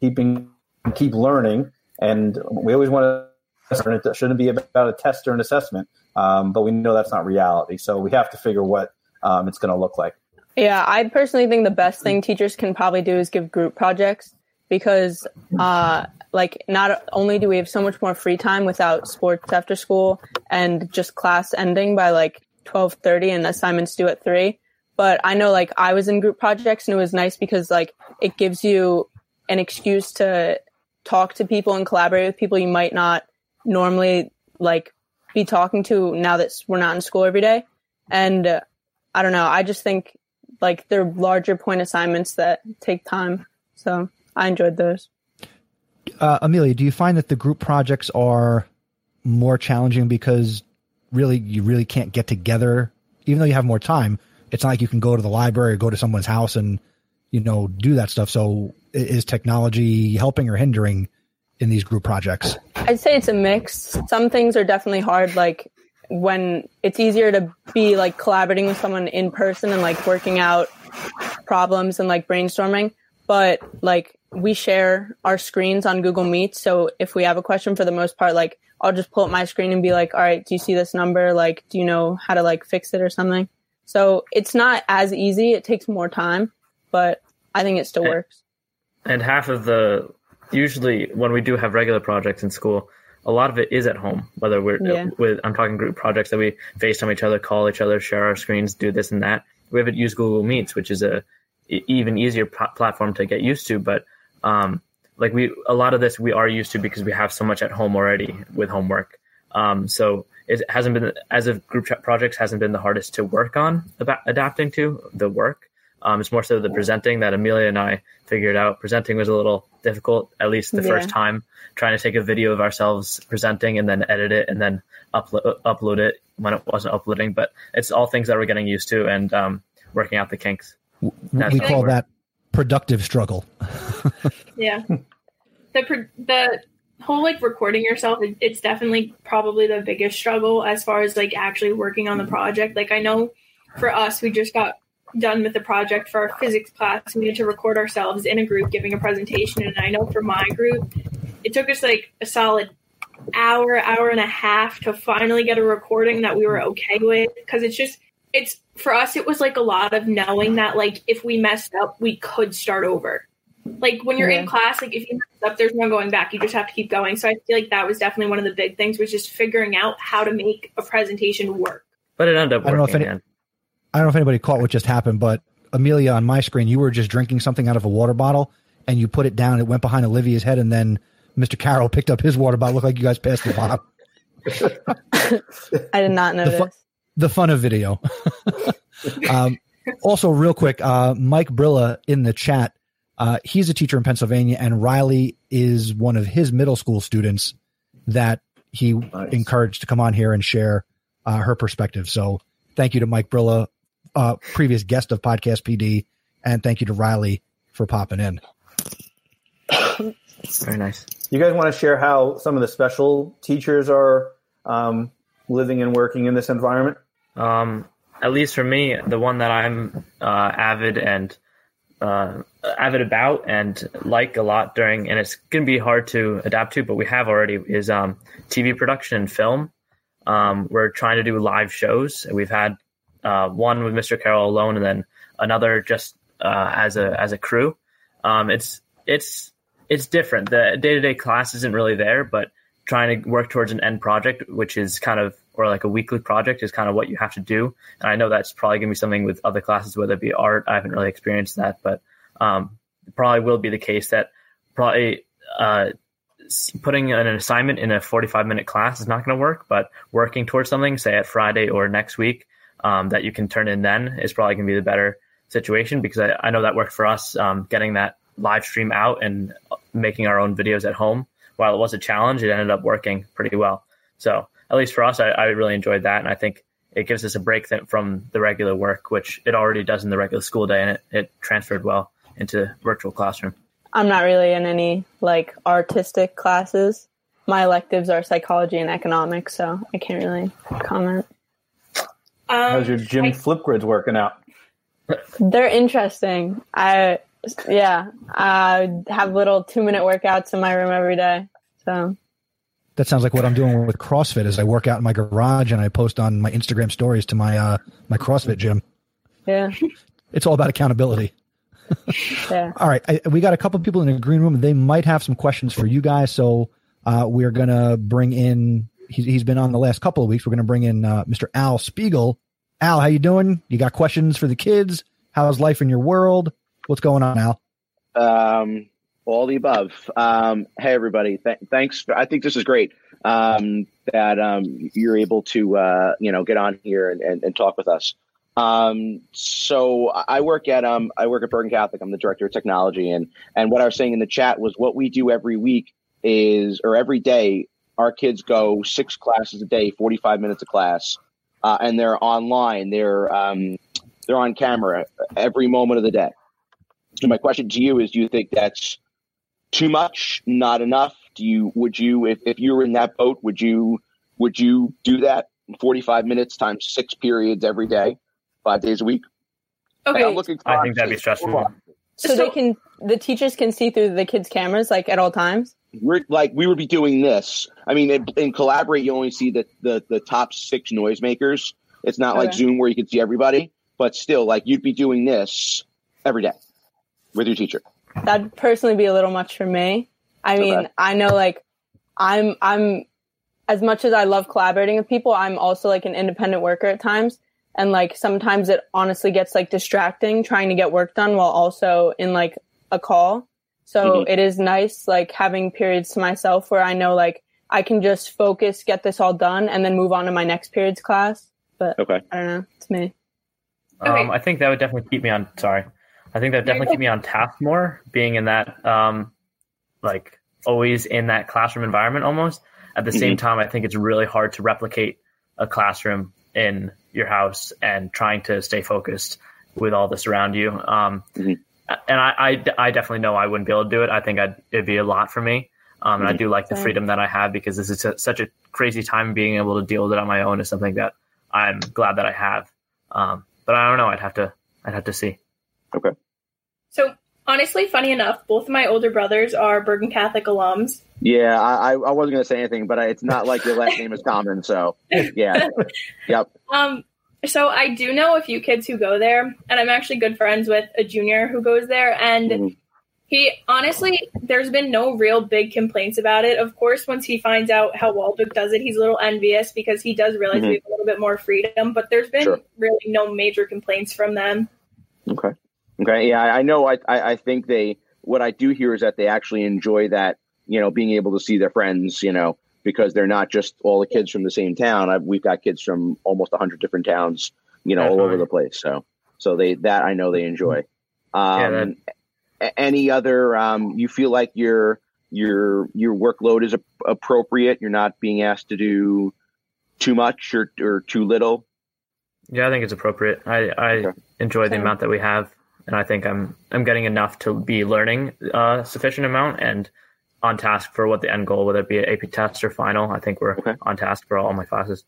keeping keep learning. And we always want to. It shouldn't be about a test or an assessment, um, but we know that's not reality. So we have to figure what um, it's going to look like. Yeah, I personally think the best thing teachers can probably do is give group projects because, uh, like, not only do we have so much more free time without sports after school and just class ending by like twelve thirty and assignments due at three, but I know like I was in group projects and it was nice because like it gives you an excuse to talk to people and collaborate with people you might not normally like be talking to now that we're not in school every day. And uh, I don't know, I just think like they're larger point assignments that take time. So I enjoyed those. Uh, Amelia, do you find that the group projects are more challenging because really you really can't get together, even though you have more time? It's not like you can go to the library or go to someone's house and you know do that stuff. So is technology helping or hindering in these group projects? I'd say it's a mix. Some things are definitely hard, like when it's easier to be like collaborating with someone in person and like working out problems and like brainstorming. But like we share our screens on Google Meet. So if we have a question for the most part, like I'll just pull up my screen and be like, all right, do you see this number? Like, do you know how to like fix it or something? So it's not as easy. It takes more time, but I think it still works. And half of the usually when we do have regular projects in school, a lot of it is at home. Whether we're Yeah. with I'm talking group projects that we FaceTime each other, call each other, share our screens, do this and that. We haven't used Google Meets, which is a even easier pl- platform to get used to. But um, like we a lot of this we are used to because we have so much at home already with homework. Um, so it hasn't been as of group chat projects hasn't been the hardest to work on about adapting to the work. Um, it's more so the presenting that Amelia and I figured out. Presenting was a little difficult, at least the Yeah. first time. Trying to take a video of ourselves presenting and then edit it and then upload upload it when it wasn't uploading. But it's all things that we're getting used to and um, working out the kinks. That's we call that productive struggle. Yeah. The pro- the whole like recording yourself, it, it's definitely probably the biggest struggle as far as like actually working on the project. Like I know for us, we just got done with the project for our physics class. We had to record ourselves in a group giving a presentation, and I know for my group, it took us like a solid hour, hour and a half to finally get a recording that we were okay with because it's just it's for us it was like a lot of knowing that like if we messed up we could start over like when you're in class like if you mess up there's no going back you just have to keep going so i feel like that was definitely one of the big things was just figuring out how to make a presentation work But it ended up I don't know if working. any- man. I don't know if anybody caught what just happened, but Amelia on my screen, you were just drinking something out of a water bottle and you put it down. It went behind Olivia's head, and then Mr. Carroll picked up his water bottle. Looked like you guys passed the bottle. I did not The notice. fu- the fun of video. um, also, real quick, uh, Mike Brilla in the chat. Uh, he's a teacher in Pennsylvania, and Riley is one of his middle school students that he Nice. encouraged to come on here and share uh, her perspective. So, thank you to Mike Brilla, uh, previous guest of Podcast PD, and thank you to Riley for popping in. Very nice. You guys want to share how some of the special teachers are um, living and working in this environment? Um, at least for me, the one that I'm uh, avid and uh, avid about and like a lot during, and it's going to be hard to adapt to, but we have already is um, TV production and film. Um, we're trying to do live shows. We've had uh, one with Mr. Carroll alone, and then another just uh, as a as a crew. Um, it's it's it's different. The day to day class isn't really there, but trying to work towards an end project, which is kind of or like a weekly project, is kind of what you have to do. And I know that's probably going to be something with other classes, whether it be art. I haven't really experienced that, but um, probably will be the case that probably uh, putting an assignment in a 45 minute class is not going to work, but working towards something, say at Friday or next week, um, that you can turn in then is probably going to be the better situation because I, I know that worked for us um, getting that live stream out and making our own videos at home. While it was a challenge, it ended up working pretty well. So at least for us, I, I really enjoyed that, and I think it gives us a break th- from the regular work, which it already does in the regular school day, and it, it transferred well into virtual classroom. I'm not really in any like artistic classes. My electives are psychology and economics, so I can't really comment. Um, How's your gym I- Flipgrids working out? They're interesting. I yeah, I have little two minute workouts in my room every day. So That sounds like what I'm doing with CrossFit. Is I work out in my garage and I post on my Instagram stories to my uh, my CrossFit gym. yeah, It's all about accountability. Yeah. All right, I, we got a couple people in the green room. They might have some questions for you guys, so uh, we're gonna bring in. He's, he's been on the last couple of weeks. We're gonna bring in uh, Mr. Al Spiegel. Al, how you doing? You got questions for the kids? How's life in your world? What's going on, Al? Um, all the above. Um, hey, everybody. Th- thanks. For, I think this is great um, that um, you're able to, uh, you know, get on here and, and, and talk with us. Um, so I work at um, I work at Bergen Catholic. I'm the director of technology, and and what I was saying in the chat was what we do every week is or every day. Our kids go six classes a day, 45 minutes a class, uh, and they're online. They're um, they're on camera every moment of the day. So my question to you is: Do you think that's too much? Not enough? Do you would you if, if you were in that boat would you would you do that? Forty five minutes times six periods every day, five days a week. Okay. I'm looking. I think that'd be stressful. So, they can the teachers can see through the kids' cameras like at all times. We're like we would be doing this. I mean, in, in collaborate, you only see the, the the top six noisemakers. It's not like Zoom where you can see everybody, but still, like you'd be doing this every day with your teacher. That'd personally be a little much for me. I mean, Okay. I know like I'm I'm as much as I love collaborating with people, I'm also like an independent worker at times. And like sometimes it honestly gets like distracting trying to get work done while also in like a call. So Mhm. it is nice like having periods to myself where I know like I can just focus, get this all done, and then move on to my next period's class. But Okay. I don't know. It's me. Um, Okay. I think that would definitely keep me on. Sorry, I think that would definitely keep me on task more. Being in that, um, like always in that classroom environment, almost at the same time, I think it's really hard to replicate a classroom in your house and trying to stay focused with all this around you. Um, Mhm. And I, I, I definitely know I wouldn't be able to do it. I think I'd, it'd be a lot for me. Um, and I do like the freedom that I have because this is su- such a crazy time. Being able to deal with it on my own is something that I'm glad that I have. Um, but I don't know. I'd have to. I'd have to see. Okay. So honestly, funny enough, both of my older brothers are Bergen Catholic alums. Yeah, I, I I wasn't going to say anything, but I, it's not like your last name is common. So yeah, yep. Um, so I do know a few kids who go there, and I'm actually good friends with a junior who goes there, and Mhm. he honestly, there's been no real big complaints about it. Of course, once he finds out how Waldwick does it, he's a little envious because he does realize Mhm. we have a little bit more freedom. But there's been Sure. really no major complaints from them. Okay. Okay. Yeah, I I know. I, I I think they. What I do hear is that they actually enjoy that. You know, being able to see their friends. You know, because they're not just all the kids from the same town. I, we've got kids from almost hundred different towns. You know, all over the place. So, so they that I know they enjoy. Um, Yeah, that- any other? Um, you feel like your your your workload is a, appropriate. You're not being asked to do too much or or too little. Yeah, I think it's appropriate. I, I Okay. enjoy the amount that we have, and I think I'm I'm getting enough to be learning a sufficient amount and on task for what the end goal, whether it be an AP test or final. I think we're Okay. on task for all my classes.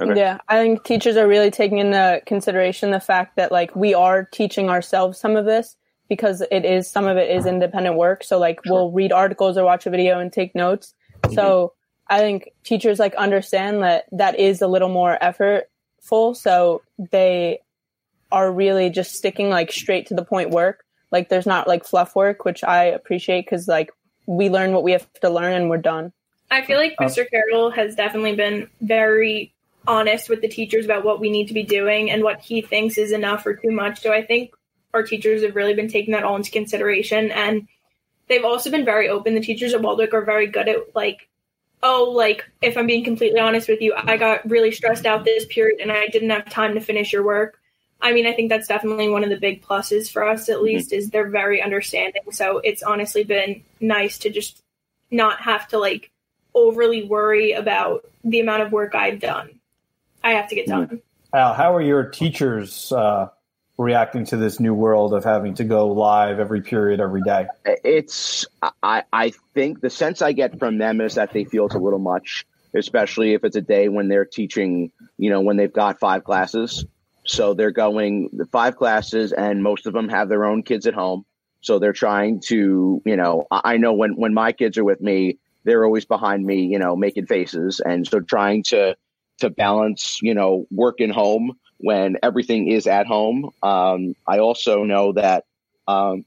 Okay. Yeah, I think teachers are really taking into consideration the fact that like we are teaching ourselves some of this because it is some of it is independent work. So like we'll read articles or watch a video and take notes. Mm-hmm. So I think teachers like understand that that is a little more effortful. So they are really just sticking like straight to the point work. Like there's not like fluff work, which I appreciate because like we learn what we have to learn and we're done. I feel like Mr. Carroll has definitely been very honest with the teachers about what we need to be doing and what he thinks is enough or too much. So I think our teachers have really been taking that all into consideration and they've also been very open. The teachers at Waldwick are very good at like, oh, like if I'm being completely honest with you, I got really stressed out this period and I didn't have time to finish your work. I mean, I think that's definitely one of the big pluses for us at least is they're very understanding. So it's honestly been nice to just not have to like overly worry about the amount of work I've done. I have to get done. Al, how are your teachers uh, reacting to this new world of having to go live every period, every day? it's I, I think the sense I get from them is that they feel it's a little much, especially if it's a day when they're teaching, you know, when they've got five classes. So they're going the five classes and most of them have their own kids at home. So they're trying to, you know, I know when, when my kids are with me, they're always behind me, you know, making faces. And so trying to to balance, you know, work and home when everything is at home. Um, I also know that um,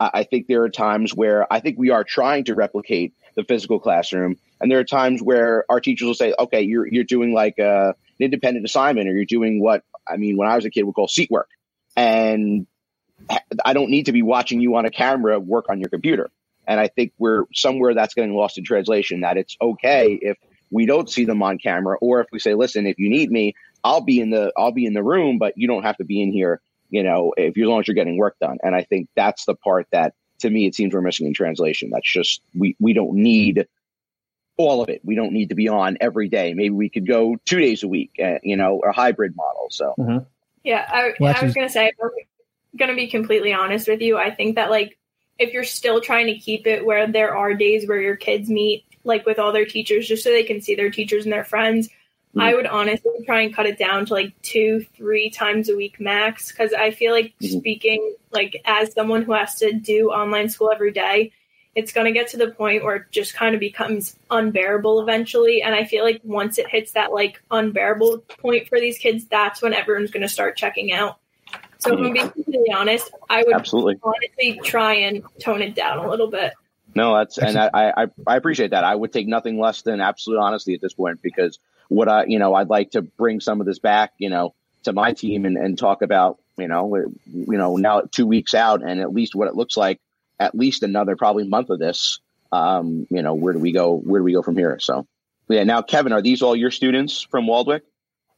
I, I think there are times where I think we are trying to replicate the physical classroom, and there are times where our teachers will say, "Okay, you're you're doing like a, an independent assignment, or you're doing what I mean when I was a kid we call seat work," and I don't need to be watching you on a camera work on your computer. And I think we're somewhere that's getting lost in translation that it's okay if we don't see them on camera or if we say, listen, if you need me, I'll be in the I'll be in the room, but you don't have to be in here, you know, if as long as you're getting work done. And I think that's the part that to me it seems we're missing in translation. That's just we we don't need all of it. We don't need to be on every day. Maybe we could go two days a week, uh, you know, a hybrid model. So Mm-hmm. Yeah, I, Well, I was gonna say, I'm gonna be completely honest with you. I think that like if you're still trying to keep it where there are days where your kids meet like with all their teachers just so they can see their teachers and their friends, Mhm. I would honestly try and cut it down to like two, three times a week max. Because I feel like Mhm. speaking like as someone who has to do online school every day, it's going to get to the point where it just kind of becomes unbearable eventually. And I feel like once it hits that like unbearable point for these kids, that's when everyone's going to start checking out. So if I'm being completely honest, I would absolutely. honestly try and tone it down a little bit. No, that's and I, I I appreciate that. I would take nothing less than absolute honesty at this point because what I you know I'd like to bring some of this back you know to my team and, and talk about you know you know now two weeks out and at least what it looks like at least another probably month of this. Um, you know where do we go? Where do we go from here? So yeah. Now, Kevin, are these all your students from Waldwick?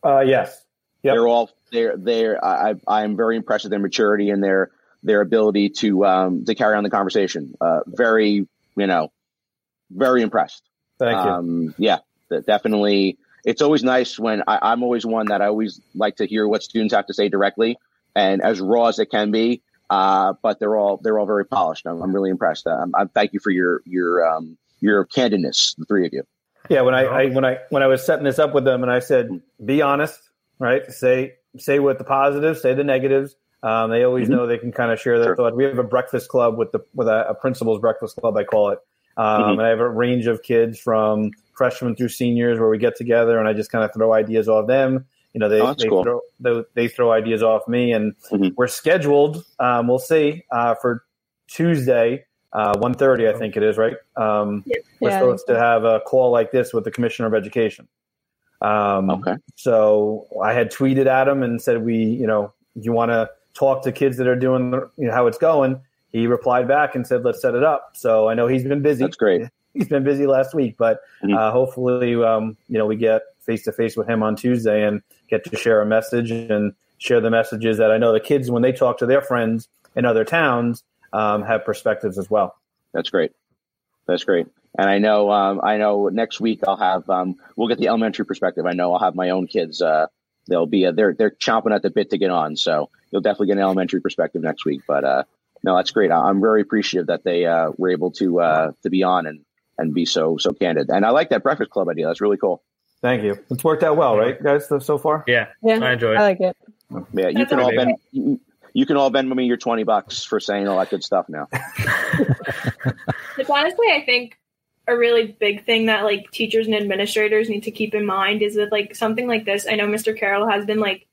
Uh, yes. Yep. They're all they're they're I I am very impressed with their maturity and their their ability to um to carry on the conversation. Uh, very you know very impressed. Thank you. Um, yeah, definitely. It's always nice when I, I'm always one that I always like to hear what students have to say directly and as raw as it can be. Uh, but they're all they're all very polished. I'm, I'm really impressed. Um, I thank you for your your um, your candidness, the three of you. Yeah, when I, I when I when I was setting this up with them, and I said, "Be honest, right? Say say what the positives, say the negatives." Um, they always Mhm. know they can kind of share their Sure. thoughts. We have a breakfast club with the with a, a principal's breakfast club, I call it. Um, Mhm. And I have a range of kids from freshmen through seniors where we get together, and I just kind of throw ideas off them. You know, they Oh, they, cool. throw, they they throw ideas off me, and Mhm. we're scheduled. Um, we'll see uh, for Tuesday, uh, one thirty, I think it is, right? Um, we're Yeah. supposed to have a call like this with the commissioner of education. Um, Okay. So I had tweeted at him and said, "We, you know, you want to talk to kids that are doing the, you know, how it's going." He replied back and said, "Let's set it up." So I know he's been busy. That's great. He's been busy last week, but Mhm. uh, hopefully, um, you know, we get face to face with him on Tuesday and get to share a message and share the messages that I know the kids when they talk to their friends in other towns um, have perspectives as well. That's great. That's great. And I know, um, I know next week I'll have, um, we'll get the elementary perspective. I know I'll have my own kids. Uh, they'll be, uh, they're, they're chomping at the bit to get on. So you'll definitely get an elementary perspective next week. But, uh, no, that's great. I'm very appreciative that they, uh, were able to, uh, to be on and, and be so, so candid. And I like that breakfast club idea. That's really cool. Thank you. It's worked out well, right, guys, so- so far? Yeah, Yeah, I enjoy it. I like it. Yeah. You That's can all bend, you, you can all bend me your 20 bucks for saying all that good stuff now. It's honestly, I think a really big thing that like teachers and administrators need to keep in mind is that like something like this. I know Mr. Carroll has been like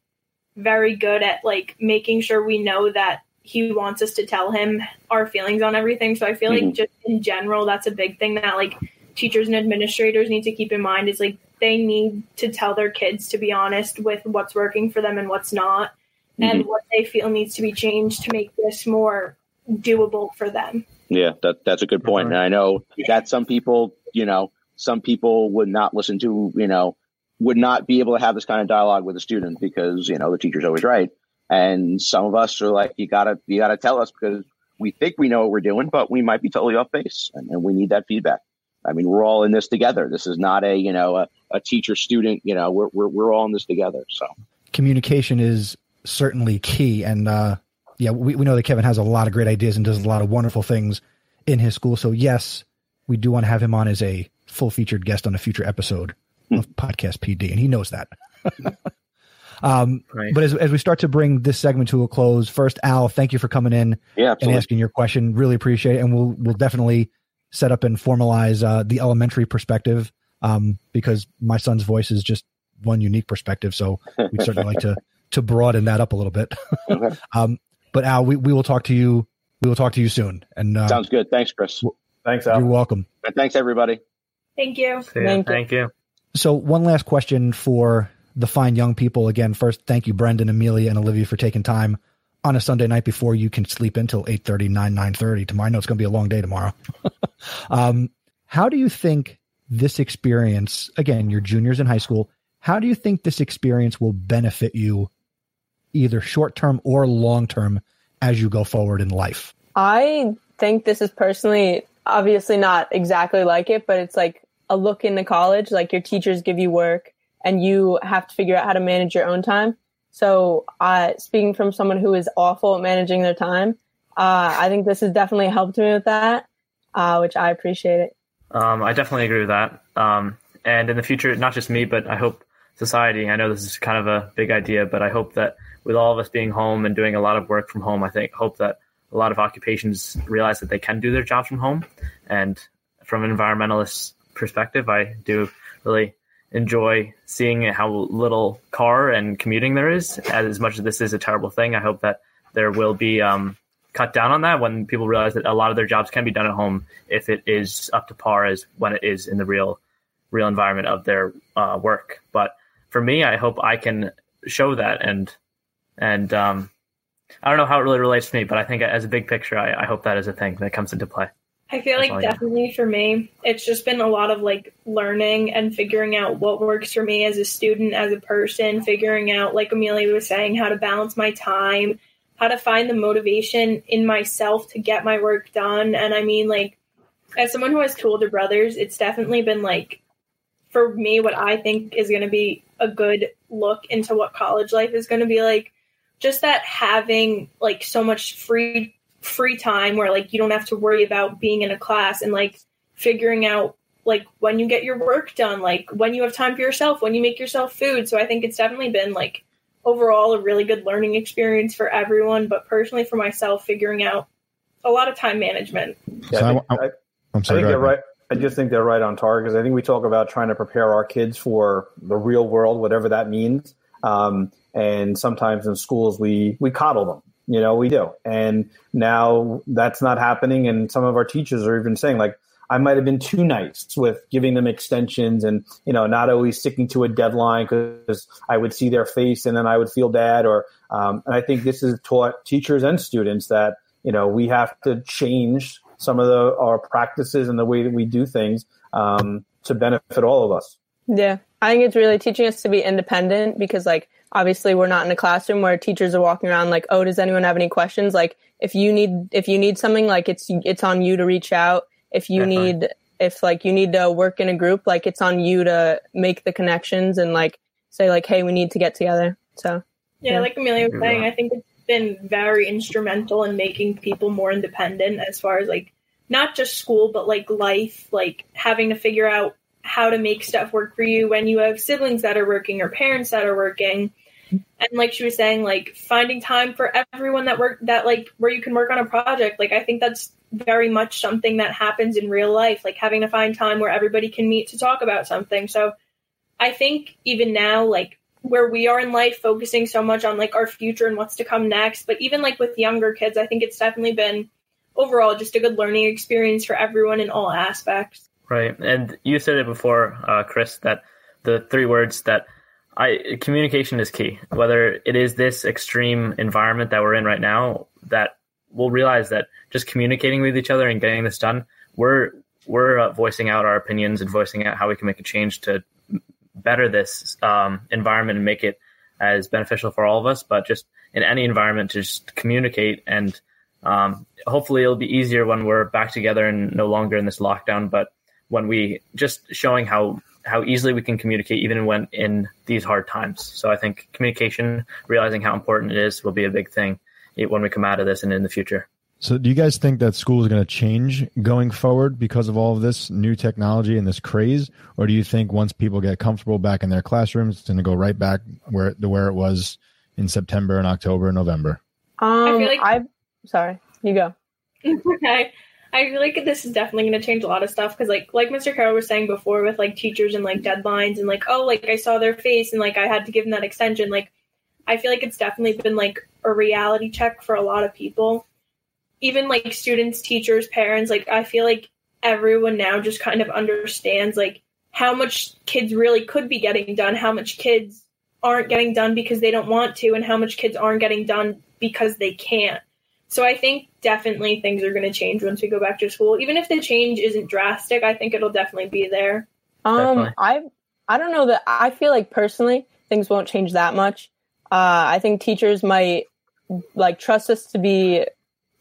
very good at like making sure we know that he wants us to tell him our feelings on everything. So I feel Mhm. like just in general, that's a big thing that like teachers and administrators need to keep in mind is like they need to tell their kids to be honest with what's working for them and what's not, and mm-hmm. what they feel needs to be changed to make this more doable for them. Yeah, that that's a good point. And I know that some people, you know, some people would not listen to, you know, would not be able to have this kind of dialogue with a student because, you know, the teacher's always right. And some of us are like, you gotta, you gotta tell us because we think we know what we're doing, but we might be totally off base and, and we need that feedback. I mean, we're all in this together. This is not a, you know, a, a teacher student, you know, we're, we're, we're all in this together. So communication is certainly key. And uh, yeah, we, we know that Kevin has a lot of great ideas and does a lot of wonderful things in his school. So yes, we do want to have him on as a full featured guest on a future episode of Podcast PD, and he knows that. um, Right. but as, as we start to bring this segment to a close, first, Al, thank you for coming in yeah, and asking your question. Really appreciate it, and we'll we'll definitely set up and formalize uh, the elementary perspective um, because my son's voice is just one unique perspective. So we'd certainly like to to broaden that up a little bit. Okay. um, but Al, we, we will talk to you. We will talk to you soon. And uh, Sounds good. Thanks, Chris. Thanks, Al. you're welcome. And thanks, everybody. Thank you. Yeah, Thank you. thank you. So one last question for the fine young people. Again, first, thank you, Brendan, Amelia, and Olivia for taking time on a Sunday night before you can sleep until 8.30, 9, 9.30. Tomorrow, I know it's going to be a long day tomorrow. um, how do you think this experience, again, you're juniors in high school, how do you think this experience will benefit you either short term or long term as you go forward in life? I think this is personally obviously not exactly like it, but it's like a look into college. Like your teachers give you work and you have to figure out how to manage your own time. So, uh, speaking from someone who is awful at managing their time, uh, I think this has definitely helped me with that, uh, which I appreciate it. Um, I definitely agree with that. Um, and in the future, not just me, but I hope society. I know this is kind of a big idea, but I hope that with all of us being home and doing a lot of work from home, I think hope that a lot of occupations realize that they can do their jobs from home. And from an environmentalist perspective, I do really enjoy seeing how little car and commuting there is. As much as this is a terrible thing, I hope that there will be um, cut down on that when people realize that a lot of their jobs can be done at home if it is up to par as when it is in the real real environment of their uh, work. But for me, I hope I can show that and and um, I don't know how it really relates to me, but I think as a big picture, I, I hope that is a thing that comes into play. I feel like definitely for me, it's just been a lot of like learning and figuring out what works for me as a student, as a person, figuring out, like Amelia was saying, how to balance my time, how to find the motivation in myself to get my work done. And I mean, like, as someone who has two older brothers, it's definitely been like, for me, what I think is going to be a good look into what college life is going to be like. Just that having like so much free free time where like you don't have to worry about being in a class and like figuring out like when you get your work done, like when you have time for yourself, when you make yourself food. So I think it's definitely been like overall a really good learning experience for everyone, but personally for myself, figuring out a lot of time management. Yeah, So I I think, wa- I, I'm I think go they're right. I just think they're right on target because I think we talk about trying to prepare our kids for the real world, whatever that means. Um, and sometimes in schools, we we coddle them. You know, we do. And now that's not happening. And some of our teachers are even saying, like, I might have been too nice with giving them extensions and, you know, not always sticking to a deadline because I would see their face and then I would feel bad. Or, um, and I think this is taught teachers and students that, you know, we have to change some of the, our practices and the way that we do things um, to benefit all of us. Yeah. I think it's really teaching us to be independent because like obviously we're not in a classroom where teachers are walking around like, "Oh, does anyone have any questions?" Like if you need if you need something like it's it's on you to reach out. If you Definitely. need if like you need to work in a group, like it's on you to make the connections and like say like, "Hey, we need to get together." So, Yeah, Yeah. like Amelia was saying, I think it's been very instrumental in making people more independent as far as like not just school, but like life, like having to figure out how to make stuff work for you when you have siblings that are working or parents that are working. And like she was saying, like finding time for everyone that work that like where you can work on a project. Like I think that's very much something that happens in real life, like having to find time where everybody can meet to talk about something. So I think even now, like where we are in life, focusing so much on like our future and what's to come next, but even like with younger kids, I think it's definitely been overall just a good learning experience for everyone in all aspects. Right. And you said it before, uh, Chris, that the three words that I communication is key. Whether it is this extreme environment that we're in right now, that we'll realize that just communicating with each other and getting this done, we're we're uh, voicing out our opinions and voicing out how we can make a change to better this um, environment and make it as beneficial for all of us. But just in any environment, to just communicate and um, hopefully it'll be easier when we're back together and no longer in this lockdown. But when we just showing how how easily we can communicate even when in these hard times. So I think communication, realizing how important it is, will be a big thing when we come out of this and in the future. So, do you guys think that school is going to change going forward because of all of this new technology and this craze, or do you think once people get comfortable back in their classrooms, it's going to go right back where to where it was in September and October and November? um, feel like- I'm sorry, you go. okay. I feel like this is definitely going to change a lot of stuff because, like, like Mr. Carroll was saying before, with like teachers and like deadlines and like, oh, like I saw their face and like I had to give them that extension. Like, I feel like it's definitely been like a reality check for a lot of people, even like students, teachers, parents. Like, I feel like everyone now just kind of understands like how much kids really could be getting done, how much kids aren't getting done because they don't want to, and how much kids aren't getting done because they can't. So I think definitely things are going to change once we go back to school. Even if the change isn't drastic, I think it'll definitely be there. Um, Definitely. I I don't know that I feel like personally things won't change that much. Uh, I think teachers might like trust us to be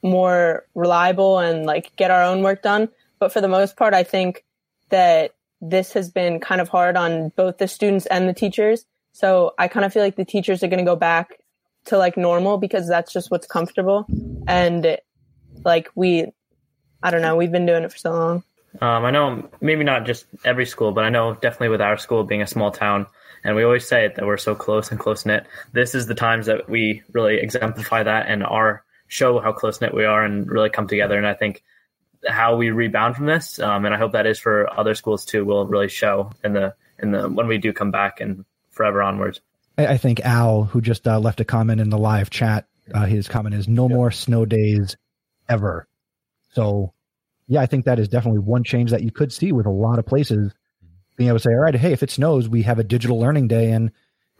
more reliable and like get our own work done. But for the most part, I think that this has been kind of hard on both the students and the teachers. So I kind of feel like the teachers are going to go back to like normal because that's just what's comfortable. And like we, I don't know, we've been doing it for so long. Um, I know maybe not just every school, but I know definitely with our school being a small town, and we always say it that we're so close and close knit. This is the times that we really exemplify that and are show how close knit we are and really come together. And I think how we rebound from this, um, and I hope that is for other schools too, will really show in the in the when we do come back and forever onwards. I, I think Al, who just uh, left a comment in the live chat, uh, his comment is no more snow days ever. So, yeah, I think that is definitely one change that you could see with a lot of places being able to say, all right, hey, if it snows, we have a digital learning day and,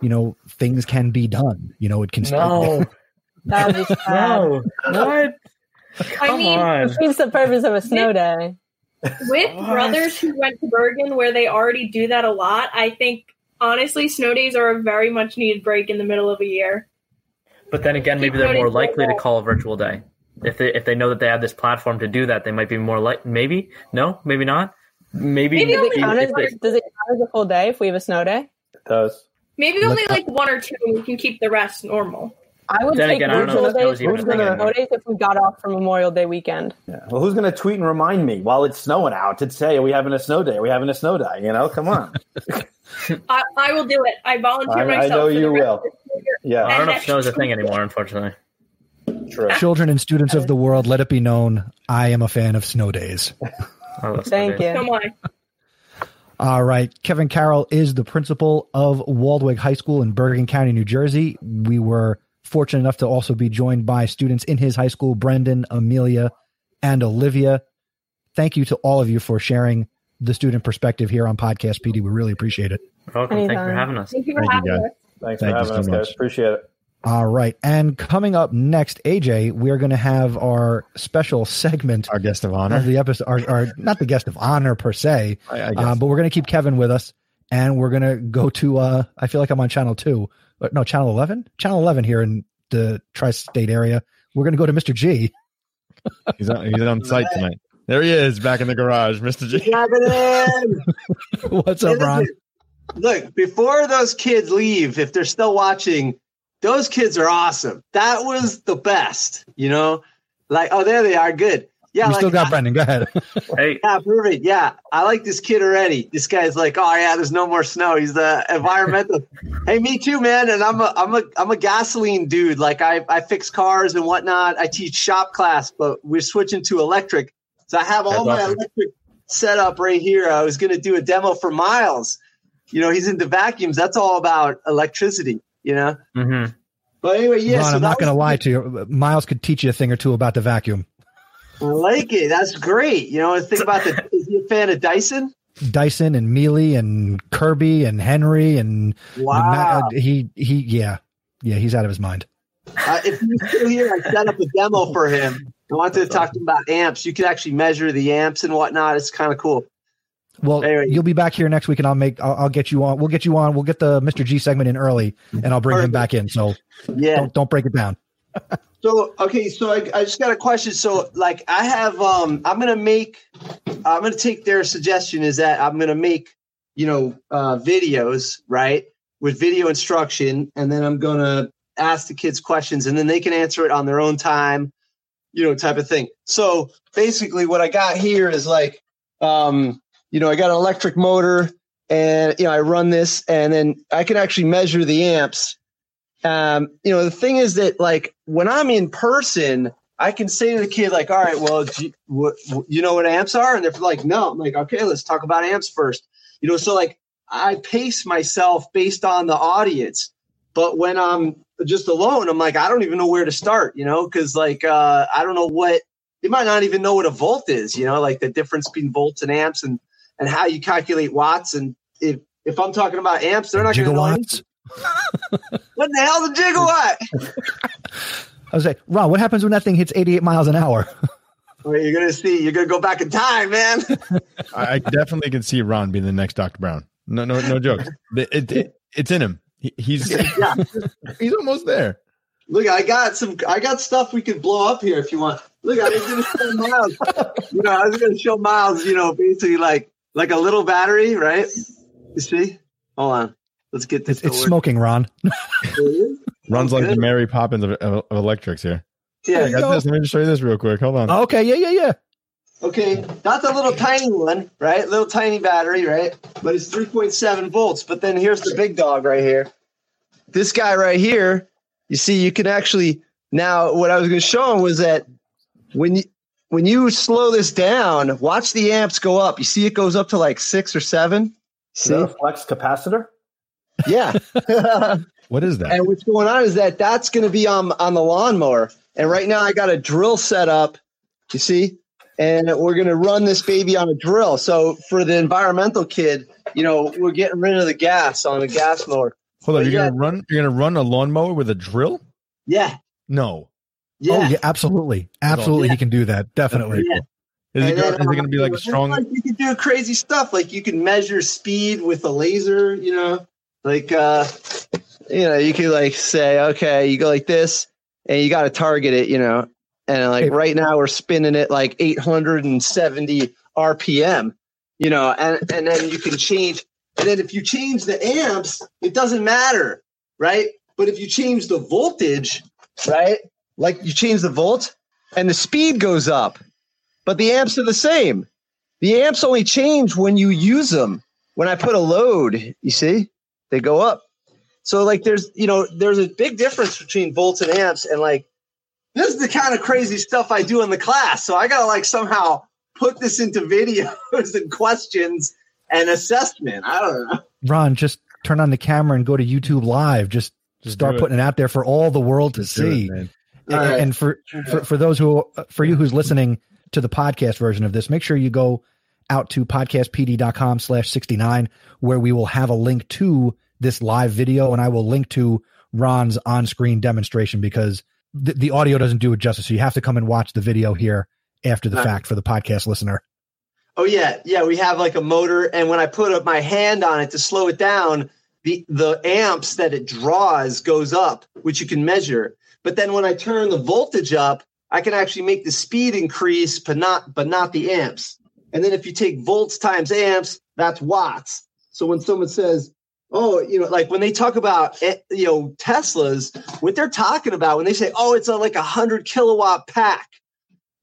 you know, things can be done. You know, it can No, That would no, what? I mean, on. Defeats the purpose of a snow day. with What? brothers who went to Bergen where they already do that a lot, I think honestly snow days are a very much needed break in the middle of a year. But then again, maybe they're more likely to call a virtual day. If they if they know that they have this platform to do that, they might be more like maybe no, maybe not. Maybe, Maybe Does only it, count if as, they- does it count as a full day if we have a snow day? It does. Maybe only like one or two and we can keep the rest normal. I would Then take again, I don't know virtual if days is even a over thing snow anymore. days if we got off for Memorial Day weekend. Yeah. Well, who's going to tweet and remind me while it's snowing out to say, are we having a snow day? Are we having a snow day? You know, come on. I, I will do it. I volunteer I- I know you will. of the year. Yeah, I don't know if next snow is a thing anymore, unfortunately. true. Children and students of the world, let it be known, I am a fan of snow days. I snow Thank days. you. Come on. All right. Kevin Carroll is the principal of Waldwick High School in Bergen County, New Jersey. We were fortunate enough to also be joined by students in his high school, Brendan, Amelia, and Olivia. Thank you to all of you for sharing the student perspective here on Podcast PD. We really appreciate it. You're welcome. Thank you for having us. Thank you for Thank you, having guys. us. Thanks Thank for you having so us, much. guys. Appreciate it. All right. And coming up next, AJ, we're going to have our special segment Our guest of honor. of honor. the episode, our, our, not the guest of honor per se, I, I guess. Um, but we're going to keep Kevin with us, and we're going to go to. Uh, I feel like I'm on channel two, but no, channel eleven, channel eleven here in the tri-state area. We're going to go to Mr. G. he's, on, he's on site tonight. There he is, back in the garage, Mr. G. What's up, Ron? Look, before those kids leave, if they're still watching, those kids are awesome. That was the best, you know? Like, oh, there they are. Good. Yeah, we like, still got I- Brendan. Go ahead. Hey, yeah, perfect. Yeah, I like this kid already. This guy's like, oh yeah, there's no more snow. He's the environmental. hey, me too, man. And I'm a, I'm a, I'm a gasoline dude. Like I, I fix cars and whatnot. I teach shop class, but we're switching to electric. So I have all That's my awesome. electric set up right here. I was gonna do a demo for Miles. You know, he's into vacuums. That's all about electricity. You know. hmm But anyway, yeah. Ron, so I'm not going to lie to you. Miles could teach you a thing or two about the vacuum. I like it. That's great. You know, think about the. is he a fan of Dyson? Dyson and Miele and Kirby and Henry and Wow. Ma- he he yeah yeah he's out of his mind. Uh, if he's still here, I set up a demo for him. I wanted to talk to him about amps. You can actually measure the amps and whatnot. It's kind of cool. Well, Anyway. you'll be back here next week, and I'll make I'll, I'll get you on. We'll get you on. We'll get the Mr. G segment in early, and I'll bring him back in. So Yeah. don't don't break it down. So okay, so I, I just got a question. So like I have um I'm gonna make I'm gonna take their suggestion is that I'm gonna make, you know, uh videos, right? With video instruction, and then I'm gonna ask the kids questions and then they can answer it on their own time, you know, type of thing. So basically what I got here is like um, you know, I got an electric motor and you know, I run this and then I can actually measure the amps um, you know, the thing is that like when I'm in person, I can say to the kid like, all right, well, you, what, you know what amps are? And they're like, no. I'm like, okay, let's talk about amps first. You know, so like I pace myself based on the audience. But when I'm just alone, I'm like, I don't even know where to start, you know, because like uh, I don't know what they might not even know what a volt is, you know, like the difference between volts and amps and and how you calculate watts. And if if I'm talking about amps, they're not going to know. Gigawatts. What the hell's a gigawatt? I was like, Ron, what happens when that thing hits 88 miles an hour? Well, you're gonna see. You're gonna go back in time, man. I I definitely can see Ron being the next Dr. Brown. No, no, no jokes. It, it, it- it's in him. He, he's yeah. he's almost there. Look, I got some. I got stuff we could blow up here if you want. Look, I was going to show Miles. You know, I was going to show Miles. You know, basically like like a little battery, right? You see? Hold on. Let's get this. It's, it's smoking, Ron. Runs like the. Mary Poppins of, of, of electrics here. Yeah. I this. Let me just show you this real quick. Hold on. Okay, yeah, yeah, yeah. Okay, that's a little tiny one, right? Little tiny battery, right? But it's 3.7 volts. But then here's the big dog right here. This guy right here, you see, you can actually now. What I was going to show him was that when you when you slow this down, watch the amps go up. You see, it goes up to like six or seven. Is that a flex capacitor? Yeah. What is that? And what's going on is that that's going to be on on the lawnmower. And right now I got a drill set up. You see, and we're going to run this baby on a drill. So for the environmental kid, you know, we're getting rid of the gas on a gas mower. Hold on. But You're yeah. gonna run. You're gonna run a lawnmower with a drill? Yeah, No. yeah. Oh, yeah, absolutely. Absolutely, Yeah. he can do that. Definitely. Yeah. Is it, then, is it gonna be like a strong? Like you can do crazy stuff. Like you can measure speed with a laser. You know, like uh, you know, you could like say, okay, you go like this, and you got to target it. You know, and like Hey. right now we're spinning it like 870 RPM. You know, and and then you can change. And then if you change the amps, it doesn't matter, right? But if you change the voltage, right? Like you change the volt, and the speed goes up but the amps are the same. The amps only change when you use them. When I put a load, you see, they go up. So like there's you know there's a big difference between volts and amps, and like this is the kind of crazy stuff I do in the class. So I gotta like somehow put this into videos and questions and assessment. I don't know. Ron, just turn on the camera and go to YouTube Live. Just, Just start do it. putting it out there for all the world to Just do it, see. man. And, All right. and for, for for those who for you who's listening to the podcast version of this, make sure you go out to podcastpd.com slash 69 where we will have a link to this live video and I will link to Ron's on-screen demonstration because the, the audio doesn't do it justice. So you have to come and watch the video here after the fact for the podcast listener. Oh yeah, yeah. We have like a motor, and when I put up my hand on it to slow it down, the the amps that it draws goes up, which you can measure. But then when I turn the voltage up, I can actually make the speed increase, but not but not the amps. And then if you take volts times amps, that's watts. So when someone says, "Oh, you know," like when they talk about eh, you know Teslas, what they're talking about when they say, "Oh, it's a, like a hundred kilowatt pack,"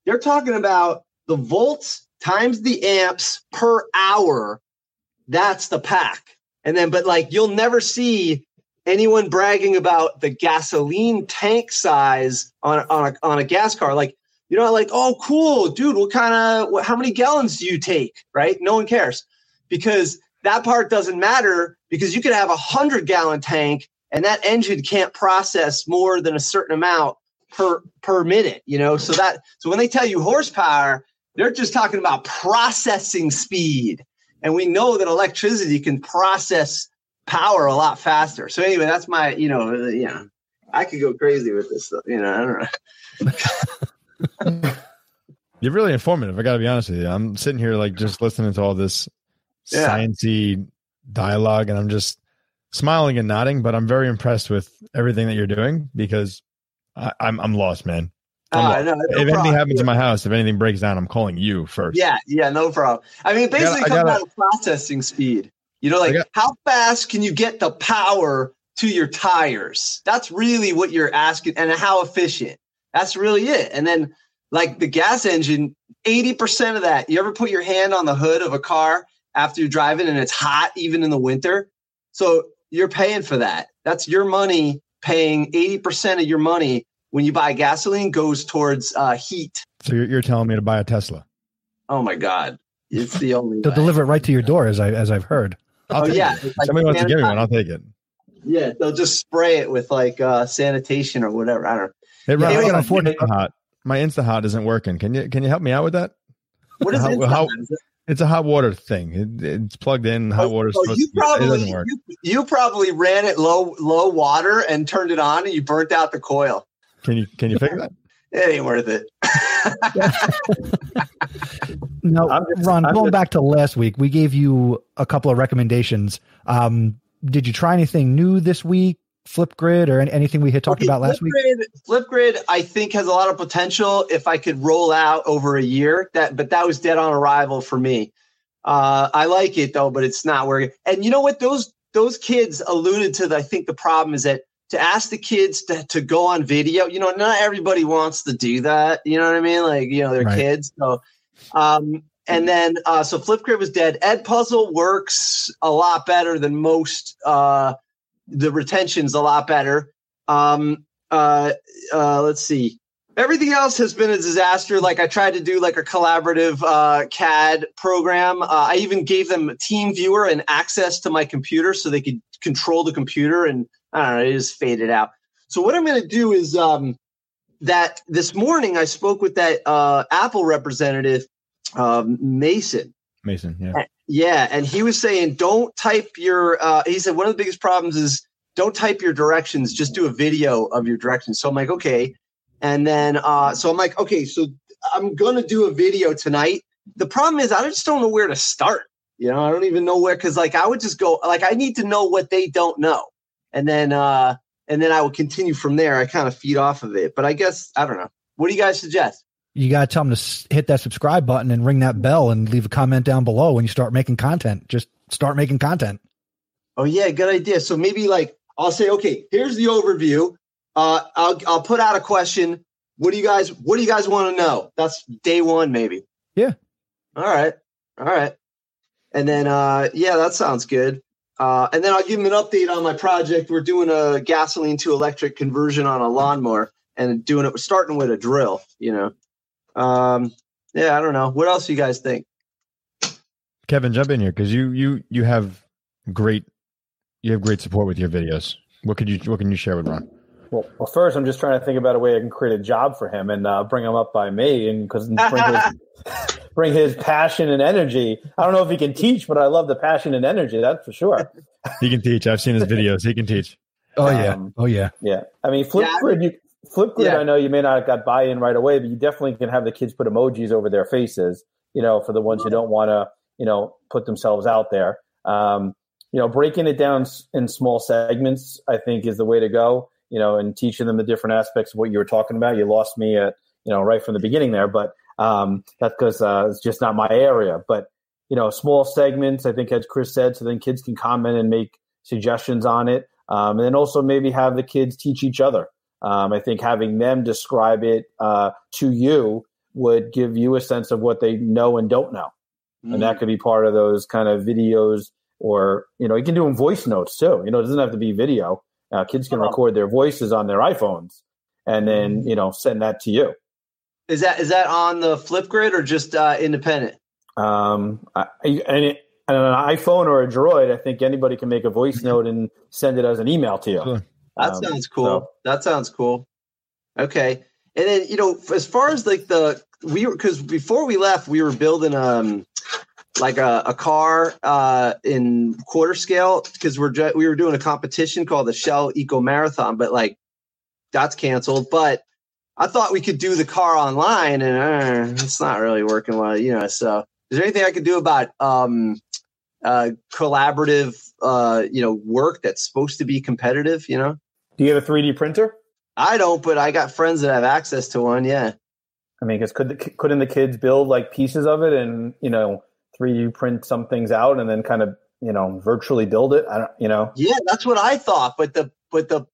they're talking about the volts times the amps per hour. That's the pack. And then, but like you'll never see anyone bragging about the gasoline tank size on on a, on a gas car. Like you know, like oh cool, dude. What kind of how many gallons do you take? Right? No one cares because that part doesn't matter because you could have a hundred gallon tank and that engine can't process more than a certain amount per per minute. You know, so that so when they tell you horsepower, they're just talking about processing speed. And we know that electricity can process power a lot faster. So anyway, that's my, you know, uh, know, I could go crazy with this stuff. You know, I don't know. You're really informative. I got to be honest with you. I'm sitting here like just listening to all this Yeah. sciency dialogue, and I'm just smiling and nodding. But I'm very impressed with everything that you're doing because I, I'm I'm lost, man. I'm Ah, lost. no, no if anything problem. happens in my house, if anything breaks down, I'm calling you first. Yeah, yeah, no problem. I mean, basically I comes gotta- down to processing speed. You know, like got- how fast can you get the power to your tires? That's really what you're asking, and how efficient. That's really it. And then, like the gas engine, 80% of that, you ever put your hand on the hood of a car after you're driving and it's hot, even in the winter? So you're paying for that. That's your money paying 80% of your money when you buy gasoline goes towards uh, heat. So you're, you're telling me to buy a Tesla? Oh my god, it's the only. They'll way. deliver it right to your door, as I as I've heard. I'll Oh, yeah, it. it's like Somebody wants to give me one. I'll take it. Yeah, they'll just spray it with like uh, sanitation or whatever. I don't know. Hey, Ron, Yeah, I got anyway, a Instahot. My Instahot isn't working. Can you can you help me out with that? What is How- it? how- It's a hot water thing. It, it's plugged in. Hot water. Oh, you probably doesn't work. you, you probably ran it low low water and turned it on and you burnt out the coil. Can you can you fix that? It ain't worth it. No, I'm just- Ron, I'm going just- back to last week, we gave you a couple of recommendations. Um, did you try anything new this week? Flipgrid or anything we had talked Okay, about last week? Flipgrid, Flipgrid, I think has a lot of potential if I could roll out over a year. That, but that was dead on arrival for me. Uh, I like it though, but it's not working. And you know what? Those those kids alluded to. The, I think the problem is that to ask the kids to, to go on video. You know, not everybody wants to do that. You know what I mean? Like you know, they're Right. kids. So, um, and then uh, so Flipgrid was dead. Edpuzzle works a lot better than most. Uh, the retention's a lot better. Um, uh, uh, let's see. Everything else has been a disaster. Like I tried to do like a collaborative uh, CAD program. Uh, I even gave them a TeamViewer and access to my computer so they could control the computer. And I don't know, it just faded out. So what I'm going to do is um, that this morning I spoke with that uh, Apple representative, um, Mason. Mason, yeah. Yeah, and he was saying don't type your. Uh, he said one of the biggest problems is don't type your directions. Just do a video of your directions. So I'm like, okay, and then uh, so I'm like, okay, so I'm gonna do a video tonight. The problem is I just don't know where to start. You know, I don't even know where because like I would just go like I need to know what they don't know, and then uh, and then I will continue from there. I kind of feed off of it, but I guess I don't know. What do you guys suggest? You got to tell them to hit that subscribe button and ring that bell and leave a comment down below when you start making content. Just start making content. Oh yeah, good idea. So maybe like I'll say, okay, here's the overview. Uh, I'll I'll put out a question. What do you guys What do you guys want to know? That's day one, maybe. Yeah. All right. All right. And then uh, yeah, that sounds good. Uh, and then I'll give them an update on my project. We're doing a gasoline to electric conversion on a lawnmower and doing it. We're starting with a drill. You know. Um, yeah, I don't know. What else do you guys think? Kevin, jump in here because you you you have great you have great support with your videos. What could you what can you share with Ron? Well, well, first, I'm just trying to think about a way I can create a job for him and uh, bring him up by me, and because bring his, bring his passion and energy. I don't know if he can teach, but I love the passion and energy. That's for sure. He can teach. I've seen his videos. He can teach. Oh yeah. Um, Oh yeah. Yeah, I mean, Flipgrid. You, Flipgrid. Yeah. I know you may not have got buy-in right away, but you definitely can have the kids put emojis over their faces. You know, for the ones who don't want to, you know, put themselves out there. Um, you know, breaking it down in small segments, I think, is the way to go. You know, and teaching them the different aspects of what you were talking about. You lost me at, you know, right from the beginning there, but um, that's because uh, it's just not my area. But you know, small segments. I think, as Chris said, so then kids can comment and make suggestions on it, um, and then also maybe have the kids teach each other. Um, I think having them describe it uh, to you would give you a sense of what they know and don't know, and that could be part of those kind of videos. Or you know, you can do them voice notes too. You know, it doesn't have to be video. Uh, kids can Oh. record their voices on their iPhones, and then you know, send that to you. Is that is that on the Flipgrid or just uh, independent? Um, I, and, it, and an iPhone or a Droid, I think anybody can make a voice note and send it as an email to you. Sure. That Um, sounds cool. so- That sounds cool. Okay, and then you know, as far as like the we were because before we left, we were building um like a, a car uh in quarter scale because we're ju- we were doing a competition called the Shell Eco Marathon, but like that's canceled. But I thought we could do the car online, and uh, it's not really working well, you know. So, is there anything I could do about um uh collaborative uh you know work that's supposed to be competitive? You know. Do you have a 3D printer? I don't, but I got friends that have access to one. Yeah. I mean, because could the, couldn't the kids build like pieces of it and you know 3D print some things out and then kind of you know virtually build it? I don't, you know. Yeah, that's what I thought, but the but the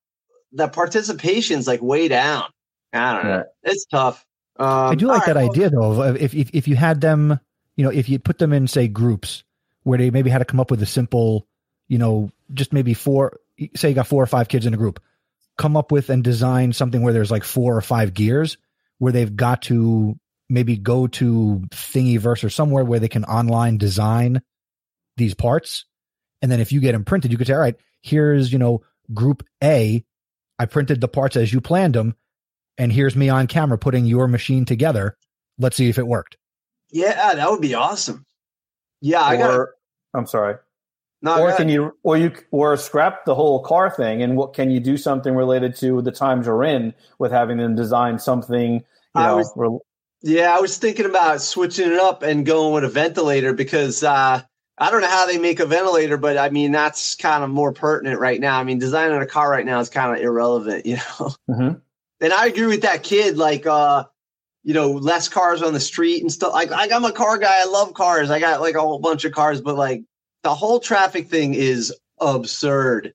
the participation's like way down. I don't know. Yeah. It's tough. Um, I do like that right, well, idea though. Of if, if if you had them, you know, if you put them in say groups where they maybe had to come up with a simple, you know, just maybe four. Say you got four or five kids in a group. come up with and design something where there's like four or five gears where they've got to maybe go to Thingiverse or somewhere where they can online design these parts. And then if you get them printed, you could say, all right, here's, you know, group A. I printed the parts as you planned them. And here's me on camera putting your machine together. Let's see if it worked. Yeah, that would be awesome. Yeah, I got. or I'm sorry. No, or can you or you or scrap the whole car thing and what can you do something related to the times you're in with having them design something you I know was- rel- Yeah, I was thinking about switching it up and going with a ventilator because uh, I don't know how they make a ventilator, but I mean that's kind of more pertinent right now. I mean, designing a car right now is kind of irrelevant, you know. Mhm. And I agree with that kid. Like, uh, you know, less cars on the street and stuff. Like, like I'm a car guy. I love cars. I got like a whole bunch of cars, but like the whole traffic thing is absurd.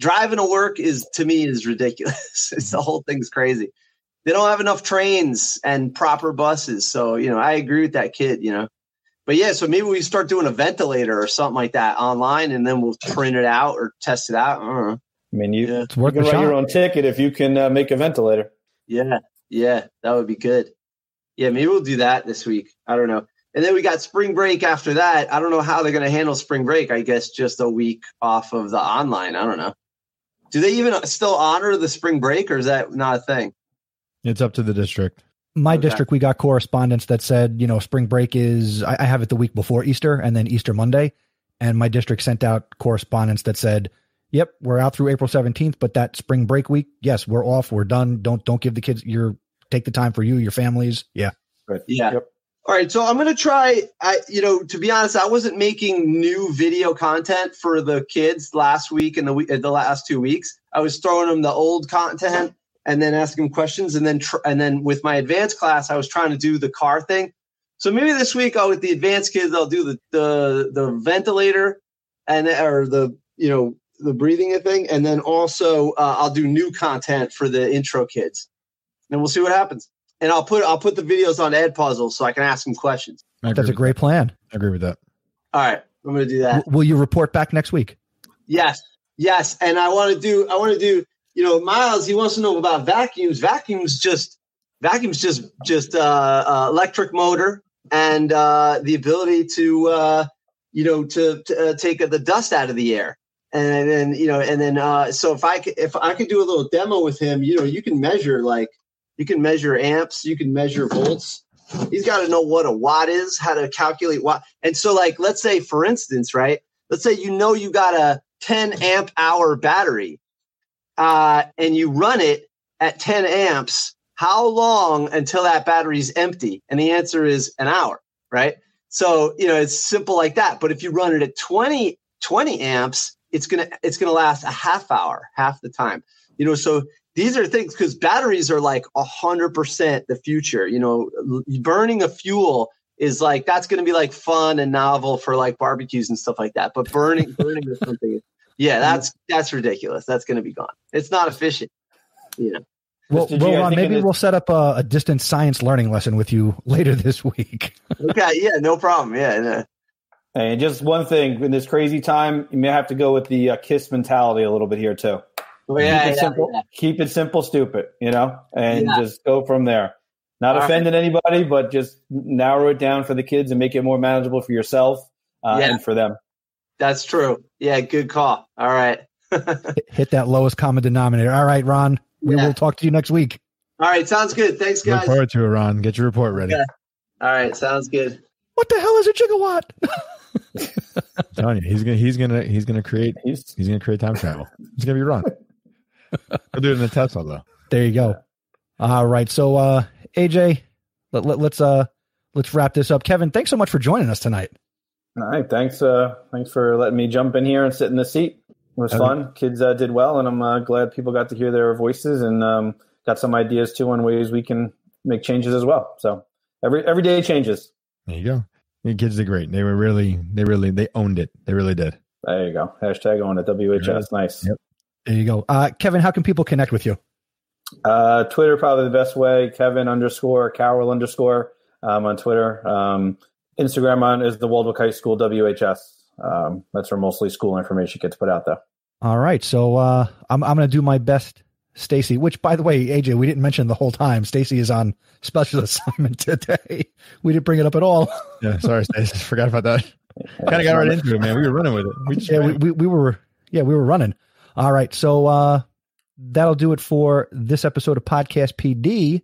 Driving to work is to me is ridiculous. it's the whole thing's crazy. They don't have enough trains and proper buses. So, you know, I agree with that kid, you know. But yeah, so maybe we start doing a ventilator or something like that online and then we'll print it out or test it out. I don't know. I mean you, Yeah. It's you worth can the write your own ticket if you can uh, make a ventilator Yeah, yeah, that would be good. Yeah, maybe we'll do that this week. I don't know. And then we got spring break after that. I don't know how they're going to handle spring break. I guess just a week off of the online. I don't know. Do they even still honor the spring break or is that not a thing? It's up to the district. My Okay. district, we got correspondence that said, you know, spring break is, I, I have it the week before Easter and then Easter Monday. And my district sent out correspondence that said, yep, we're out through April 17th, but that spring break week, yes, we're off. We're done. Don't, don't give the kids your, take the time for you, your families. Yeah. Yeah. Yep. All right, so I'm gonna try. I, you know, to be honest, I wasn't making new video content for the kids last week and the week, the last two weeks. I was throwing them the old content and then asking them questions, and then tr- and then with my advanced class, I was trying to do the car thing. So maybe this week, I'll with the advanced kids, I'll do the the the ventilator and or the you know the breathing thing, and then also uh, I'll do new content for the intro kids, and we'll see what happens. And I'll put I'll put the videos on Edpuzzle so I can ask him questions. That's a with great plan. I agree with that. All right, I'm gonna do that. W- will you report back next week? Yes, yes, and I want to do. I want to do. You know, Miles. He wants to know about vacuums. Vacuums just vacuums just just uh, uh, electric motor and uh, the ability to uh, you know to, to uh, take the dust out of the air. And then you know, and then uh, so if I could, if I could do a little demo with him, you know, you can measure like you can measure amps, you can measure volts. He's got to know what a watt is, how to calculate watt. And so, like, let's say, for instance, right? Let's say you know you got a 10 amp hour battery, uh, and you run it at 10 amps. How long until that battery's empty? And the answer is an hour, right? So you know it's simple like that. But if you run it at 20 20 amps, it's gonna it's gonna last a half hour, half the time. You know, so these are things because batteries are like a hundred percent the future. You know, burning a fuel is like that's going to be like fun and novel for like barbecues and stuff like that. But burning burning is something. Yeah, that's that's ridiculous. That's going to be gone. It's not efficient. You know. Well, Did well guys Ron, maybe we'll set up a, a distance science learning lesson with you later this week. Okay. Yeah. No problem. Yeah. no. and just one thing in this crazy time you may have to go with the uh, kiss mentality a little bit here too Yeah, keep it yeah, simple yeah. keep it simple stupid you know and Yeah. just go from there not All right. offending anybody but just narrow it down for the kids and make it more manageable for yourself uh, Yeah. and for them That's true. Yeah. Good call. All right. Hit- Hit that lowest common denominator. All right, Ron, we Yeah. will talk to you next week. All right. Sounds good. Thanks, guys. Look guys. forward to it, Ron. Get your report ready. Okay. All right. Sounds good. What the hell is a gigawatt? I'm telling you, he's gonna he's gonna he's gonna create He's- he's gonna create time travel. It's gonna be Ron. He'll do it in the Tesla though. There you go. All right. So uh AJ, let, let, let's uh let's wrap this up. Kevin, thanks so much for joining us tonight. all right thanks uh thanks for letting me jump in here and sit in the seat it was Okay. fun kids uh, did well and i'm uh, glad people got to hear their voices and um, got some ideas too on ways we can make changes as well so every every day changes There you go. The kids did great. They were really they really they owned it. They really did. there you go hashtag on it whs nice Yep. There you go. Uh Kevin, how can people connect with you? Uh, Twitter probably the best way. Kevin underscore Carroll underscore um, on Twitter. Um, Instagram on is the Waldwick High School WHS. Um, that's where mostly school information gets put out there. All right. So uh I'm I'm gonna do my best Stacey, which by the way, AJ, we didn't mention the whole time. Stacey is on special assignment today. We didn't bring it up at all. Yeah, sorry, Stacey. Forgot about that. kind of got right into it, man. We were running with it. We just yeah, we, we, we were yeah, we were running. All right. So uh that'll do it for this episode of Podcast PD.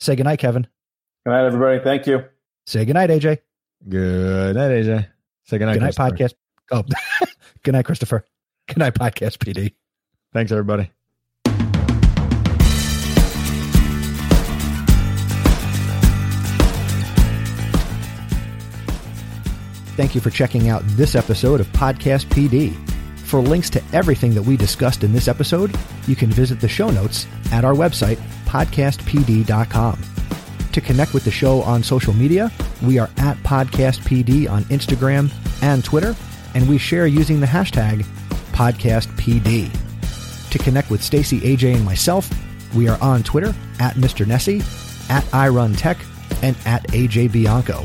Say goodnight, Kevin. Good night, everybody. Thank you. Say goodnight, AJ. Good night, AJ. Say good night, Good night, podcast. Oh, good night, Christopher. Good night, podcast PD. Thanks, everybody. Thank you for checking out this episode of Podcast PD. For links to everything that we discussed in this episode, you can visit the show notes at our website, podcastpd.com. To connect with the show on social media, we are at podcastpd on Instagram and Twitter, and we share using the hashtag podcastpd. To connect with Stacey, AJ, and myself, we are on Twitter at Mr. Nesi, at iRunTech, and at AJ Bianco.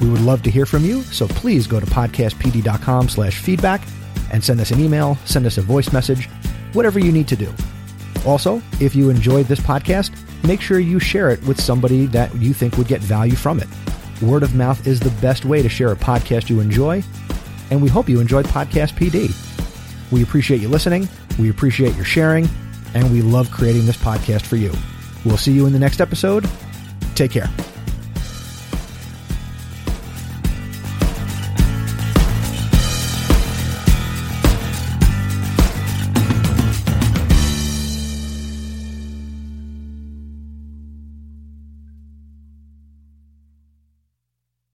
We would love to hear from you, so please go to podcastpd.com slash feedback and send us an email, send us a voice message, whatever you need to do. Also, if you enjoyed this podcast, make sure you share it with somebody that you think would get value from it. Word of mouth is the best way to share a podcast you enjoy, and we hope you enjoyed Podcast PD. We appreciate you listening, we appreciate your sharing, and we love creating this podcast for you. We'll see you in the next episode. Take care.